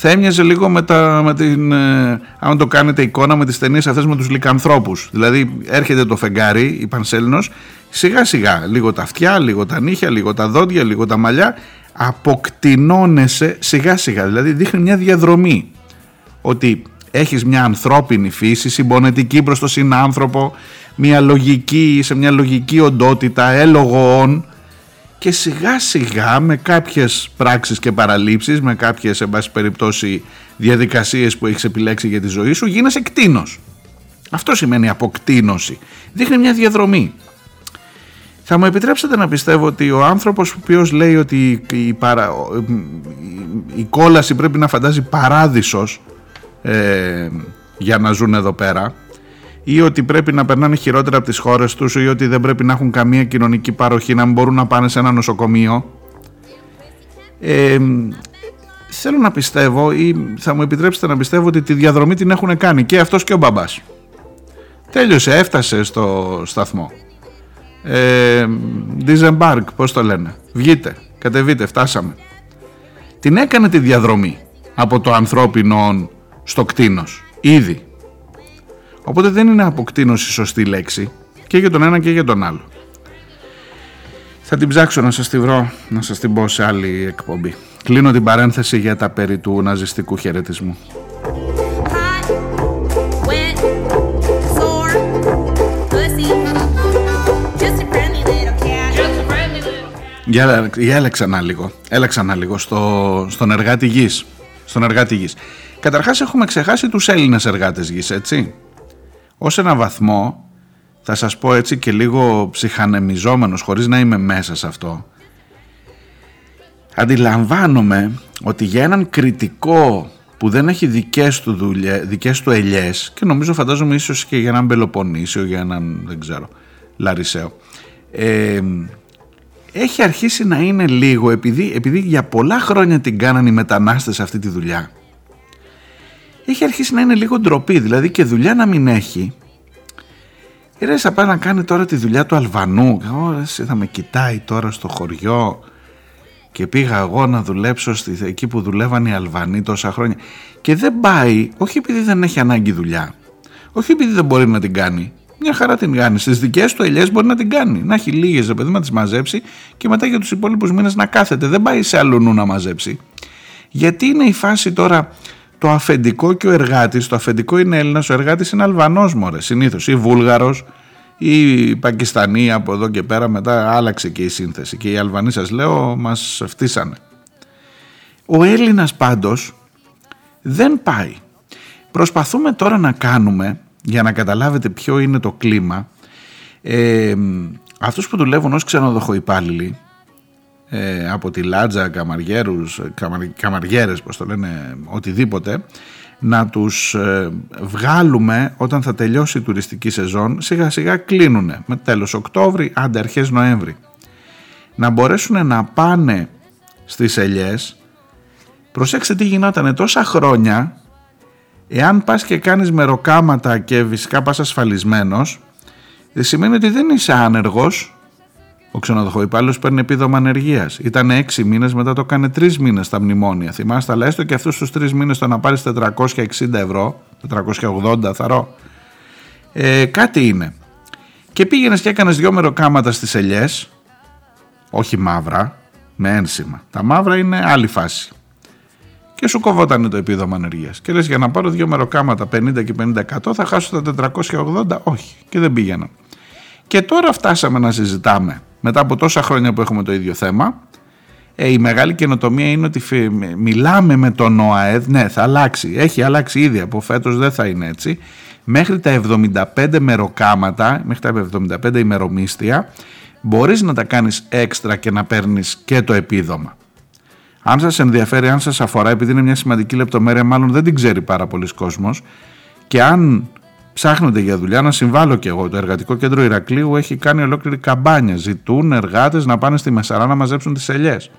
Θα έμοιαζε λίγο με, τα, με την, ε, αν το κάνετε εικόνα με τις ταινίες αυτές με τους λικανθρώπους. Δηλαδή έρχεται το φεγγάρι, η Πανσέλινος, σιγά σιγά, λίγο τα αυτιά, λίγο τα νύχια, λίγο τα δόντια, λίγο τα μαλλιά, αποκτηνώνεσαι σιγά σιγά, δηλαδή δείχνει μια διαδρομή. Ότι έχεις μια ανθρώπινη φύση, συμπονετική προς τον συνάνθρωπο, μια λογική, σε μια λογική οντότητα, έλογο και σιγά σιγά με κάποιες πράξεις και παραλήψεις, με κάποιες εν πάση περιπτώσει διαδικασίες που έχεις επιλέξει για τη ζωή σου, γίνεσαι κτίνος. Αυτό σημαίνει αποκτήνωση. Δείχνει μια διαδρομή. Θα μου επιτρέψετε να πιστεύω ότι ο άνθρωπος ο οποίος λέει ότι η, παρα... η κόλαση πρέπει να φαντάζει παράδεισος ε, για να ζουν εδώ πέρα ή ότι πρέπει να περνάνε χειρότερα από τις χώρες τους ή ότι δεν πρέπει να έχουν καμία κοινωνική παροχή, να μην μπορούν να πάνε σε ένα νοσοκομείο. Ε, θέλω να πιστεύω ή θα μου επιτρέψετε να πιστεύω ότι τη διαδρομή την έχουν κάνει και αυτός και ο μπαμπάς. Τέλειωσε, έφτασε στο σταθμό. Ε, Disembark, πώς το λένε. Βγείτε, κατεβείτε, φτάσαμε. Την έκανε τη διαδρομή από το ανθρώπινο στο κτίνος. Ήδη. Οπότε δεν είναι αποκτήνωση σωστή λέξη και για τον ένα και για τον άλλο. Θα την ψάξω να σας τη βρω, να σας την πω σε άλλη εκπομπή. Κλείνω την παρένθεση για τα περί του ναζιστικού χαιρετισμού. Για, για έλα ξανά λίγο, έλα ξανά λίγο στο, στον εργάτη γης. Στον εργάτη γης. Καταρχάς έχουμε ξεχάσει τους Έλληνες εργάτες γης, έτσι ως ένα βαθμό θα σας πω έτσι και λίγο ψυχανεμιζόμενος χωρίς να είμαι μέσα σε αυτό. Αντιλαμβάνομαι ότι για έναν κριτικό που δεν έχει δικές του, δουλειά, δικές του ελιές και νομίζω φαντάζομαι ίσως και για έναν Πελοποννήσιο για έναν δεν ξέρω Λαρισαίο ε, έχει αρχίσει να είναι λίγο επειδή, επειδή για πολλά χρόνια την κάναν οι μετανάστες αυτή τη δουλειά έχει αρχίσει να είναι λίγο ντροπή. Δηλαδή και δουλειά να μην έχει. Ρε θα πάει να κάνει τώρα τη δουλειά του Αλβανού. Ωραία, θα με κοιτάει τώρα στο χωριό και πήγα εγώ να δουλέψω στη, εκεί που δουλεύαν οι Αλβανοί τόσα χρόνια. Και δεν πάει, όχι επειδή δεν έχει ανάγκη δουλειά, όχι επειδή δεν μπορεί να την κάνει. Μια χαρά την κάνει. Στις δικές του ελιές μπορεί να την κάνει. Να έχει λίγες, παιδί να τις μαζέψει και μετά για τους υπόλοιπους μήνες να κάθεται. Δεν πάει σε αλλού να μαζέψει. Γιατί είναι η φάση τώρα το αφεντικό και ο εργάτης, το αφεντικό είναι Έλληνας, ο εργάτης είναι Αλβανός μωρέ, συνήθως ή Βούλγαρος ή Πακιστανή από εδώ και πέρα μετά άλλαξε και η σύνθεση και οι Αλβανοί σας λέω μας φτύσανε. Ο Έλληνας πάντως δεν πάει. Προσπαθούμε τώρα να κάνουμε, για να καταλάβετε ποιο είναι το κλίμα, ε, αυτούς που δουλεύουν ως ξενοδοχοϊπάλληλοι ε, από τη Λάτζα, καμαριέρους, καμαρ, καμαριέρες, πώς το λένε, οτιδήποτε, να τους ε, βγάλουμε όταν θα τελειώσει η τουριστική σεζόν, σιγά σιγά κλείνουν με τέλος Οκτώβρη, άντε αρχές Νοέμβρη. Να μπορέσουν να πάνε στις ελιές, προσέξτε τι γινόταν τόσα χρόνια, εάν πας και κάνεις μεροκάματα και φυσικά πας ασφαλισμένος, σημαίνει ότι δεν είσαι άνεργος, ο ξενοδοχοϊπάλληλο παίρνει επίδομα ανεργίας. Ήταν έξι μήνες, μετά το έκανε τρεις μήνες στα μνημόνια. Θυμάστε, αλλά έστω και αυτούς τους τρεις μήνες το να πάρεις 460 ευρώ, 480 θαρώ, ε, κάτι είναι. Και πήγαινες και έκανες δυο μεροκάματα στις ελιές, όχι μαύρα, με ένσημα. Τα μαύρα είναι άλλη φάση. Και σου κοβόταν το επίδομα ανεργίας. Και λες για να πάρω δύο μεροκάματα 50 και 50% θα χάσω τα 480. Όχι. Και δεν πήγαινα. Και τώρα φτάσαμε να συζητάμε μετά από τόσα χρόνια που έχουμε το ίδιο θέμα, ε, η μεγάλη καινοτομία είναι ότι μιλάμε με τον ΟΑΕΔ, ναι θα αλλάξει, έχει αλλάξει ήδη από φέτος δεν θα είναι έτσι, μέχρι τα 75 μεροκάματα, μέχρι τα 75 ημερομίστια, μπορείς να τα κάνεις έξτρα και να παίρνεις και το επίδομα. Αν σας ενδιαφέρει, αν σας αφορά, επειδή είναι μια σημαντική λεπτομέρεια, μάλλον δεν την ξέρει πάρα πολλοί κόσμος, και αν ψάχνονται για δουλειά, να συμβάλλω και εγώ. Το Εργατικό Κέντρο Ηρακλείου έχει κάνει ολόκληρη καμπάνια. Ζητούν εργάτες να πάνε στη Μεσαρά να μαζέψουν τις ελιές.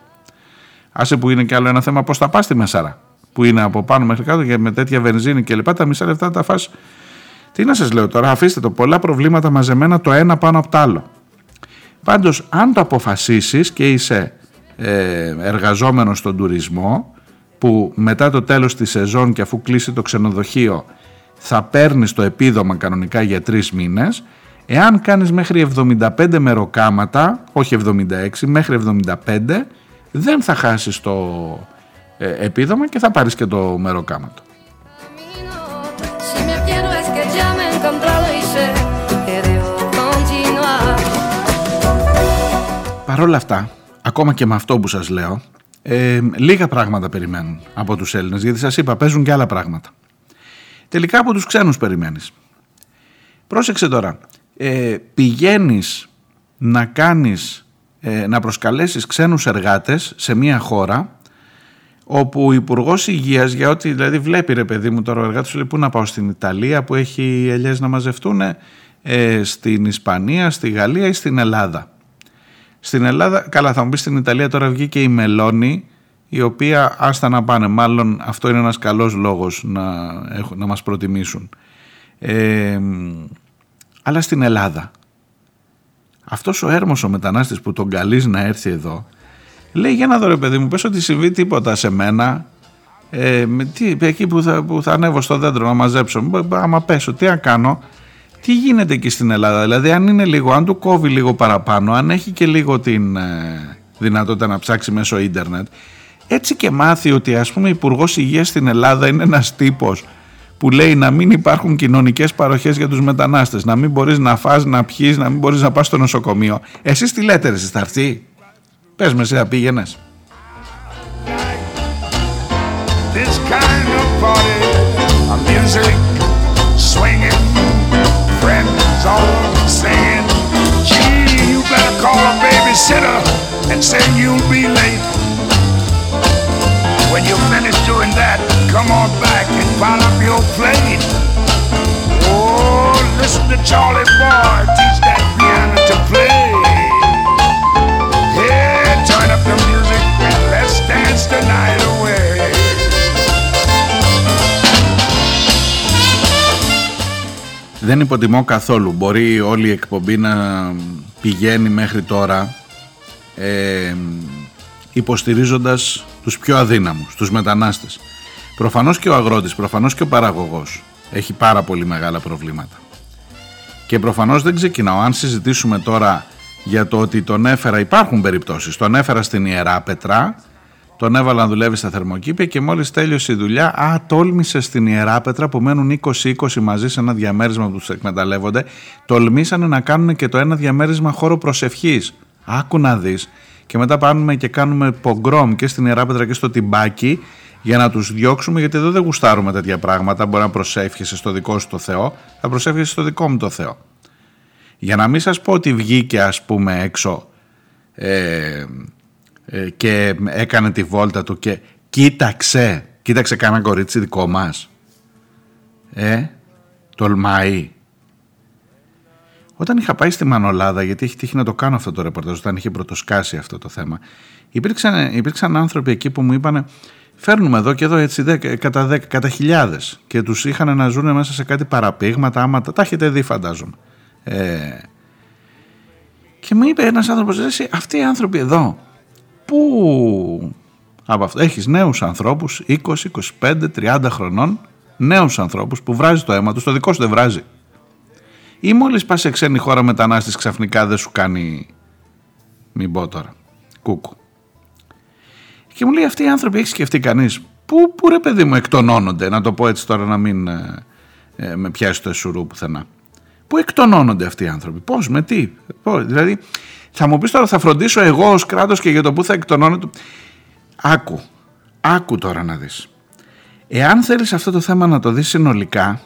Άσε που είναι και άλλο ένα θέμα πώς θα πας στη Μεσαρά. Που είναι από πάνω μέχρι κάτω και με τέτοια βενζίνη κλπ. Τα μισά λεφτά τα φας. Τι να σας λέω τώρα, αφήστε το. Πολλά προβλήματα μαζεμένα το ένα πάνω από το άλλο. Πάντως, αν το αποφασίσεις και είσαι ε, εργαζόμενος στον τουρισμό, που μετά το τέλος της σεζόν και αφού κλείσει το ξενοδοχείο θα παίρνεις το επίδομα κανονικά για τρεις μήνες εάν κάνεις μέχρι 75 μεροκάματα όχι 76 μέχρι 75 δεν θα χάσεις το ε, επίδομα και θα πάρεις και το μεροκάματο Παρ' όλα αυτά, ακόμα και με αυτό που σας λέω, ε, λίγα πράγματα περιμένουν από τους Έλληνες, γιατί σας είπα παίζουν και άλλα πράγματα. Τελικά από τους ξένους περιμένεις. Πρόσεξε τώρα, ε, πηγαίνεις να κάνεις, ε, να προσκαλέσεις ξένους εργάτες σε μια χώρα όπου ο Υπουργός Υγείας, για ό,τι δηλαδή βλέπει ρε παιδί μου τώρα ο εργάτης, λέει πού να πάω στην Ιταλία που έχει ελιές να μαζευτούν, ε, στην Ισπανία, στη Γαλλία ή στην Ελλάδα. Στην Ελλάδα, καλά θα μου πεις στην Ιταλία τώρα βγήκε η Μελώνη η οποία άστα να πάνε μάλλον αυτό είναι ένας καλός λόγος να, να μας προτιμήσουν. Ε, αλλά στην Ελλάδα αυτός ο έρμος ο μετανάστης που τον καλείς να έρθει εδώ λέει για να δω ρε παιδί μου πες ότι συμβεί τίποτα σε μένα. Ε, τι, εκεί που θα, που θα ανέβω στο δέντρο να μαζέψω. Άμα πέσω τι να κάνω. Τι γίνεται εκεί στην Ελλάδα, δηλαδή αν είναι λίγο, αν του κόβει λίγο παραπάνω, αν έχει και λίγο την ε, δυνατότητα να ψάξει μέσω ίντερνετ, έτσι και μάθει ότι ας πούμε υπουργός Υγείας στην Ελλάδα είναι ένας τύπος που λέει να μην υπάρχουν κοινωνικές παροχές για τους μετανάστες, να μην μπορείς να φας, να πιείς, να μην μπορείς να πας στο νοσοκομείο. Εσείς τι λέτε, εσείς θα έρθει; Πες με εσύ θα πήγαινες. This kind of party, music saying, gee, you better call a babysitter and say you'll be late. When you finish doing that, come on back and pile up your plate. Oh, listen to Charlie Boy teach that piano to play. Yeah, turn up the music and let's dance the night away. Δεν υποτιμώ καθόλου. Μπορεί όλη η εκπομπή να πηγαίνει μέχρι τώρα ε, υποστηρίζοντας τους πιο αδύναμους, τους μετανάστες. Προφανώς και ο αγρότης, προφανώς και ο παραγωγός έχει πάρα πολύ μεγάλα προβλήματα. Και προφανώς δεν ξεκινάω. Αν συζητήσουμε τώρα για το ότι τον έφερα, υπάρχουν περιπτώσεις, τον έφερα στην Ιερά Πετρά τον έβαλα να δουλεύει στα θερμοκήπια και μόλις τέλειωσε η δουλειά, α, τόλμησε στην Ιεράπετρα που μένουν 20-20 μαζί σε ένα διαμέρισμα που τους εκμεταλλεύονται. Τολμήσανε να κάνουν και το ένα διαμέρισμα χώρο προσευχής. Άκου να δεις. Και μετά πάμε και κάνουμε πογκρόμ και στην Ιεράπετρα και στο τυμπάκι για να τους διώξουμε, γιατί εδώ δεν γουστάρουμε τέτοια πράγματα. Μπορεί να προσεύχεσαι στο δικό σου το Θεό, θα προσεύχεσαι στο δικό μου το Θεό. Για να μην σας πω ότι βγήκε, ας πούμε, έξω. Ε, ε, και έκανε τη βόλτα του και κοίταξε, κοίταξε κάνα κορίτσι δικό μας. Ε, τολμάει. Όταν είχα πάει στη Μανολάδα, γιατί έχει τύχει να το κάνω αυτό το ρεπορτάζ, όταν είχε πρωτοσκάσει αυτό το θέμα, υπήρξαν, υπήρξαν άνθρωποι εκεί που μου είπαν φέρνουμε εδώ και εδώ έτσι δέκα, κατά, δέκα, κατά χιλιάδες και τους είχαν να ζουν μέσα σε κάτι παραπήγματα, άμα τα, τα έχετε δει φαντάζομαι. Ε, και μου είπε ένας άνθρωπος, αυτοί οι άνθρωποι εδώ Πού από αυτό έχεις νέους ανθρώπους 20, 25, 30 χρονών νέους ανθρώπους που βράζει το αίμα τους, το δικό σου δεν βράζει. Ή μόλις πας σε ξένη χώρα μετανάστης ξαφνικά δεν σου κάνει μην πω τώρα, κούκου. Και μου λέει αυτοί οι άνθρωποι έχεις σκεφτεί κανείς πού, πού ρε παιδί μου εκτονώνονται να το πω έτσι τώρα να μην ε, ε, με πιάσει το εσουρού πουθενά. Πού εκτονώνονται αυτοί οι άνθρωποι, πώς, με τι, πώς, δηλαδή θα μου πεις τώρα θα φροντίσω εγώ ως κράτος και για το που θα εκτονώνω. Άκου, άκου τώρα να δεις. Εάν θέλεις αυτό το θέμα να το δεις συνολικά,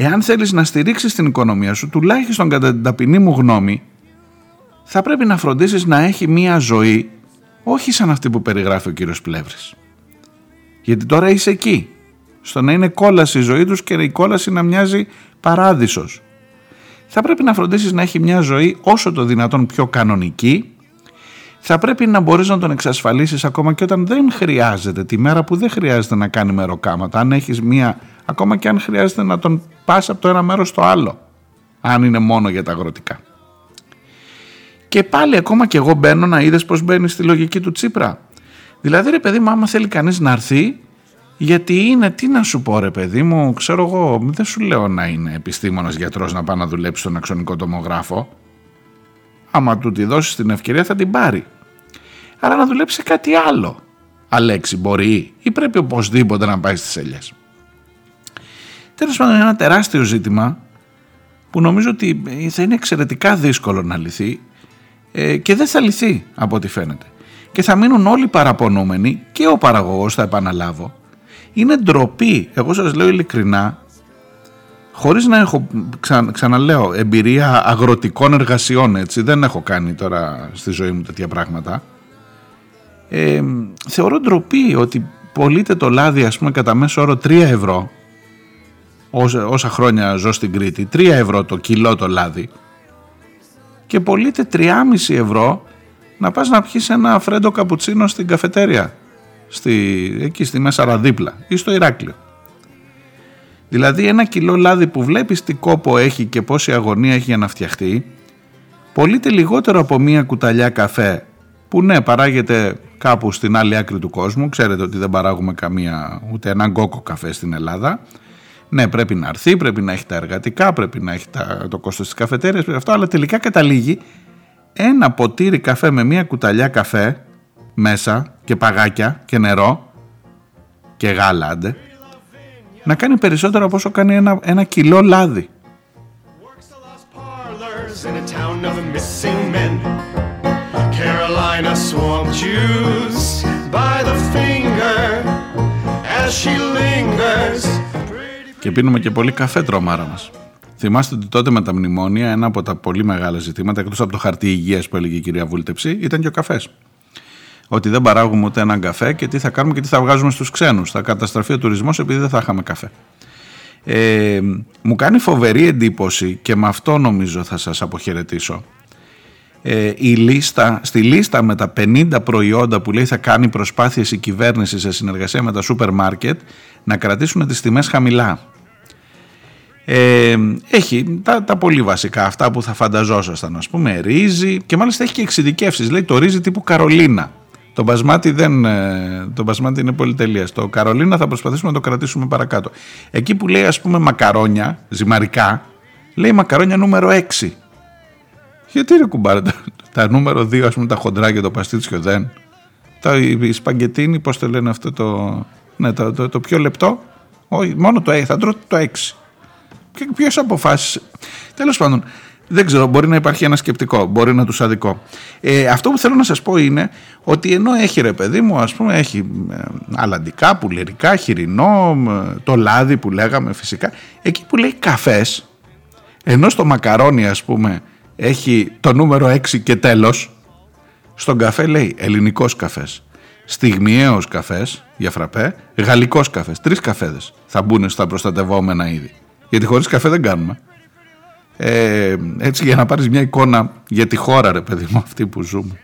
εάν θέλεις να στηρίξεις την οικονομία σου, τουλάχιστον κατά την ταπεινή μου γνώμη, θα πρέπει να φροντίσεις να έχει μία ζωή, όχι σαν αυτή που περιγράφει ο κύριος Πλεύρης. Γιατί τώρα είσαι εκεί, στο να είναι κόλαση η ζωή τους και η κόλαση να μοιάζει παράδεισος. Θα πρέπει να φροντίσεις να έχει μια ζωή όσο το δυνατόν πιο κανονική. Θα πρέπει να μπορείς να τον εξασφαλίσεις ακόμα και όταν δεν χρειάζεται τη μέρα που δεν χρειάζεται να κάνει μεροκάματα. Αν έχεις μια ακόμα και αν χρειάζεται να τον πας από το ένα μέρος στο άλλο αν είναι μόνο για τα αγροτικά και πάλι ακόμα και εγώ μπαίνω να είδες πως μπαίνει στη λογική του Τσίπρα Δηλαδή ρε παιδί μου άμα θέλει κανείς να έρθει γιατί είναι, τι να σου πω ρε παιδί μου, ξέρω εγώ, δεν σου λέω να είναι επιστήμονας γιατρός να πάει να δουλέψει στον αξονικό τομογράφο. Άμα του τη δώσεις την ευκαιρία θα την πάρει. Άρα να δουλέψει σε κάτι άλλο. Αλέξη μπορεί ή πρέπει οπωσδήποτε να πάει στις ελιές. Τέλος πάντων είναι ένα τεράστιο ζήτημα που νομίζω ότι θα είναι εξαιρετικά δύσκολο να λυθεί ε, και δεν θα λυθεί από ό,τι φαίνεται. Και θα μείνουν όλοι παραπονούμενοι και ο παραγωγός θα επαναλάβω. Είναι ντροπή, εγώ σας λέω ειλικρινά, χωρίς να έχω, ξαναλέω, εμπειρία αγροτικών εργασιών έτσι, δεν έχω κάνει τώρα στη ζωή μου τέτοια πράγματα. Ε, θεωρώ ντροπή ότι πωλείται το λάδι ας πούμε κατά μέσο όρο 3 ευρώ όσα, όσα χρόνια ζω στην Κρήτη 3 ευρώ το κιλό το λάδι. Και πωλείται 3,5 ευρώ να πας να πιεις ένα φρέντο καπουτσίνο στην καφετέρια στη, εκεί στη Μέσα δίπλα ή στο Ηράκλειο. Δηλαδή ένα κιλό λάδι που βλέπεις τι κόπο έχει και πόση αγωνία έχει για να φτιαχτεί πωλείται λιγότερο από μία κουταλιά καφέ που ναι παράγεται κάπου στην άλλη άκρη του κόσμου. Ξέρετε ότι δεν παράγουμε καμία ούτε έναν κόκο καφέ στην Ελλάδα ναι, πρέπει να έρθει, πρέπει να έχει τα εργατικά, πρέπει να έχει το κόστος της καφετέριας, αυτό, αλλά τελικά καταλήγει ένα ποτήρι καφέ με μία κουταλιά καφέ μέσα και παγάκια και νερό και γάλα άντε, να κάνει περισσότερο από όσο κάνει ένα, ένα κιλό λάδι. Carolina swamp juice by the finger as she lingers και πίνουμε και πολύ καφέ τρομάρα μας. Θυμάστε ότι τότε με τα μνημόνια ένα από τα πολύ μεγάλα ζητήματα, εκτός από το χαρτί υγείας που έλεγε η κυρία Βούλτεψη, ήταν και ο καφές. Ότι δεν παράγουμε ούτε έναν καφέ και τι θα κάνουμε και τι θα βγάζουμε στους ξένους. Θα καταστραφεί ο τουρισμός επειδή δεν θα είχαμε καφέ. Ε, μου κάνει φοβερή εντύπωση και με αυτό νομίζω θα σας αποχαιρετήσω. Ε, η λίστα, στη λίστα με τα 50 προϊόντα που λέει θα κάνει προσπάθειες η κυβέρνηση σε συνεργασία με τα σούπερ μάρκετ να κρατήσουν τις τιμές χαμηλά. Ε, έχει τα, τα πολύ βασικά αυτά που θα φανταζόσασταν ας πούμε ρύζι και μάλιστα έχει και εξειδικεύσεις λέει το ρύζι τύπου Καρολίνα το μπασμάτι, δεν, ε, το μπασμάτι είναι πολυτελείας. Το Καρολίνα θα προσπαθήσουμε να το κρατήσουμε παρακάτω. Εκεί που λέει ας πούμε μακαρόνια, ζυμαρικά, λέει μακαρόνια νούμερο 6. Γιατί ρε κουμπάρε τα, τα νούμερο 2 ας πούμε τα χοντρά και το παστίτσιο δεν. Τα, η σπαγκετίνη πώς το λένε αυτό το, ναι, το, το, το πιο λεπτό. Όχι, μόνο το 6, θα τρώω το 6. Ποιος αποφάσισε. Τέλος πάντων, δεν ξέρω, μπορεί να υπάρχει ένα σκεπτικό, μπορεί να τους αδικό. Ε, αυτό που θέλω να σας πω είναι ότι ενώ έχει ρε παιδί μου, ας πούμε, έχει ε, αλαντικά, πουλερικά, χοιρινό, ε, το λάδι που λέγαμε φυσικά, εκεί που λέει καφές, ενώ στο μακαρόνι, ας πούμε, έχει το νούμερο 6 και τέλος, στον καφέ λέει ελληνικός καφές στιγμιαίος καφές για φραπέ, γαλλικός καφές, τρεις καφέδες θα μπουν στα προστατευόμενα είδη. Γιατί χωρίς καφέ δεν κάνουμε. Ε, έτσι για να πάρεις μια εικόνα για τη χώρα ρε παιδί μου αυτή που ζούμε.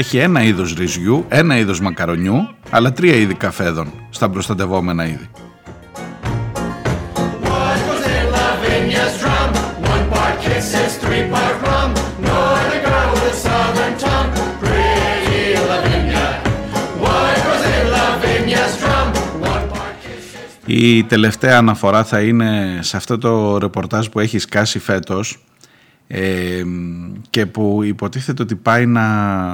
Έχει ένα είδος ρυζιού, ένα είδος μακαρονιού, αλλά τρία είδη καφέδων στα προστατευόμενα είδη. Η τελευταία αναφορά θα είναι σε αυτό το ρεπορτάζ που έχει σκάσει φέτος και που υποτίθεται ότι πάει να,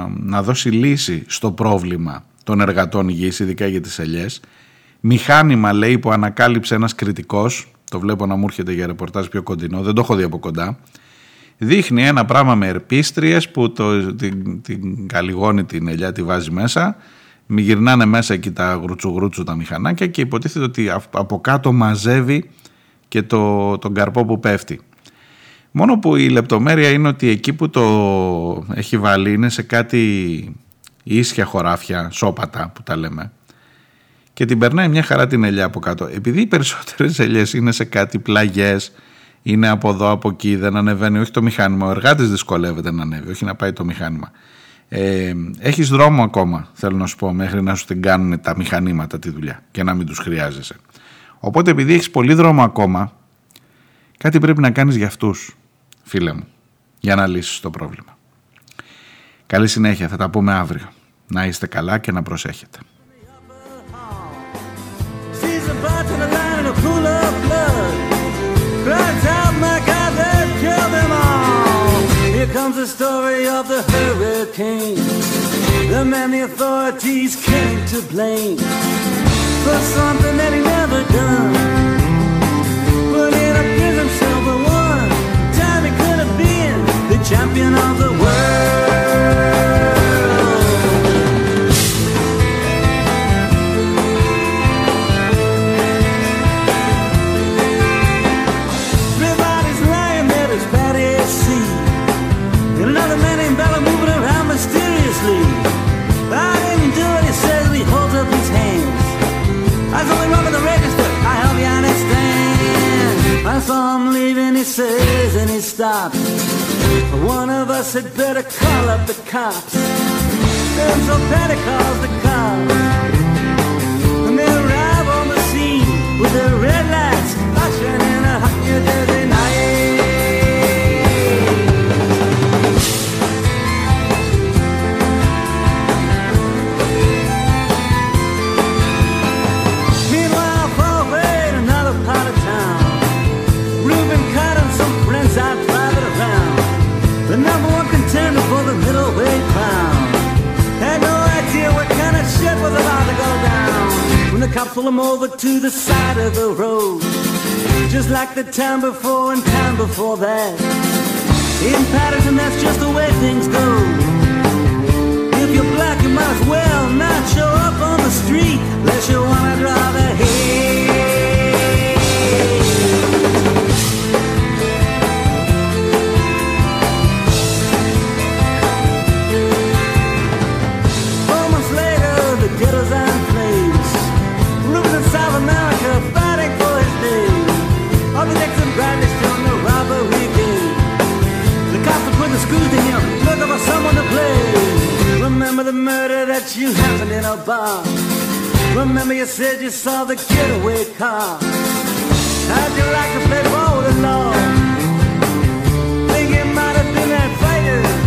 να δώσει λύση στο πρόβλημα των εργατών υγιής, ειδικά για τις ελιές. Μηχάνημα λέει που ανακάλυψε ένας κριτικός, το βλέπω να μου έρχεται για ρεπορτάζ πιο κοντινό, δεν το έχω δει από κοντά, δείχνει ένα πράγμα με ερπίστριες που το, την, την καλυγόνη την ελιά τη βάζει μέσα, μη γυρνάνε μέσα εκεί τα γρουτσου τα μηχανάκια και υποτίθεται ότι από κάτω μαζεύει και το, τον καρπό που πέφτει. Μόνο που η λεπτομέρεια είναι ότι εκεί που το έχει βάλει είναι σε κάτι ίσια χωράφια, σώπατα που τα λέμε και την περνάει μια χαρά την ελιά από κάτω. Επειδή οι περισσότερες ελιές είναι σε κάτι πλαγιές, είναι από εδώ, από εκεί, δεν ανεβαίνει όχι το μηχάνημα, ο εργάτης δυσκολεύεται να ανέβει, όχι να πάει το μηχάνημα. Ε, έχεις δρόμο ακόμα, θέλω να σου πω, μέχρι να σου την κάνουν τα μηχανήματα τη δουλειά και να μην τους χρειάζεσαι. Οπότε επειδή έχεις πολύ δρόμο ακόμα, κάτι πρέπει να κάνεις για αυτούς, φίλε μου, για να λύσεις το πρόβλημα. Καλή συνέχεια, θα τα πούμε αύριο. Να είστε καλά και να προσέχετε. Here comes the story of the hurricane. The man the authorities came to blame for something that he never done. champion of the world. Everybody's lying sea. And another man Bella moving around mysteriously. I didn't do it, he says, he holds up his hands. I the register, I you understand. I saw him leaving, he says, and he stops. One of us had better call up the cops. And so Patty calls the cops. And they arrive on the scene with their red lights flashing in a hot New the cops pull him over to the side of the road. Just like the time before and time before that. In Patterson, that's just the way things go. If you're black, you might as well not show up on the street unless you wanna drive ahead. Remember the murder that you happened in a bar. Remember you said you saw the getaway car. How'd you like to play ball with the law? Think it might have been that fighter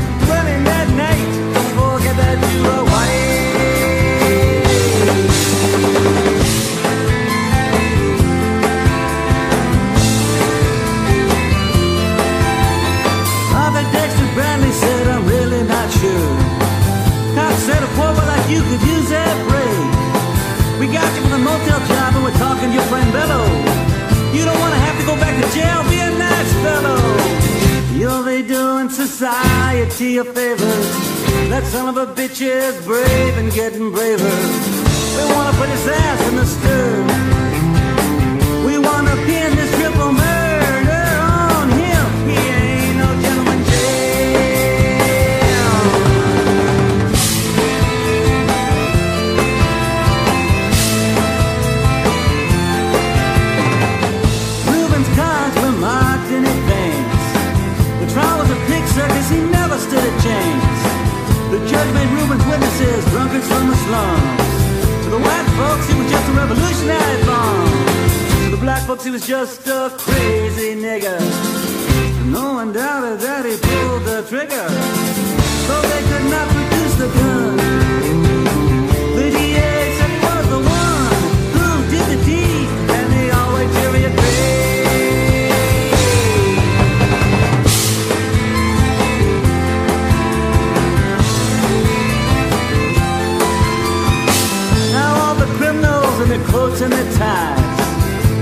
you could use that break. We got you from the motel job and we're talking to your friend Bello. You don't want to have to go back to jail, be a nice fellow. You'll be doing society a favor. That son of a bitch is brave and getting braver. We want to put his ass in the stir. We want to pin this judge made Reuben's witnesses drunkards from the slums. To the white folks, he was just a revolutionary bomb. To the black folks, he was just a crazy nigger. No one doubted that he pulled the trigger. So they could not produce the gun.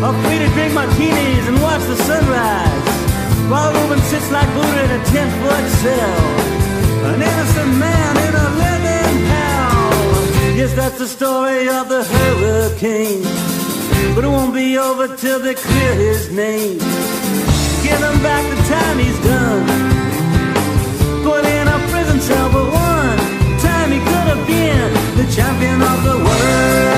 Or free to drink martinis and watch the sunrise. While Reuben sits like Buddha in a 10-foot cell. An innocent man in a living hell. Yes, that's the story of the hurricane. But it won't be over till they clear his name. Give him back the time he's done. Put in a prison cell, but one time he could have been the champion of the world.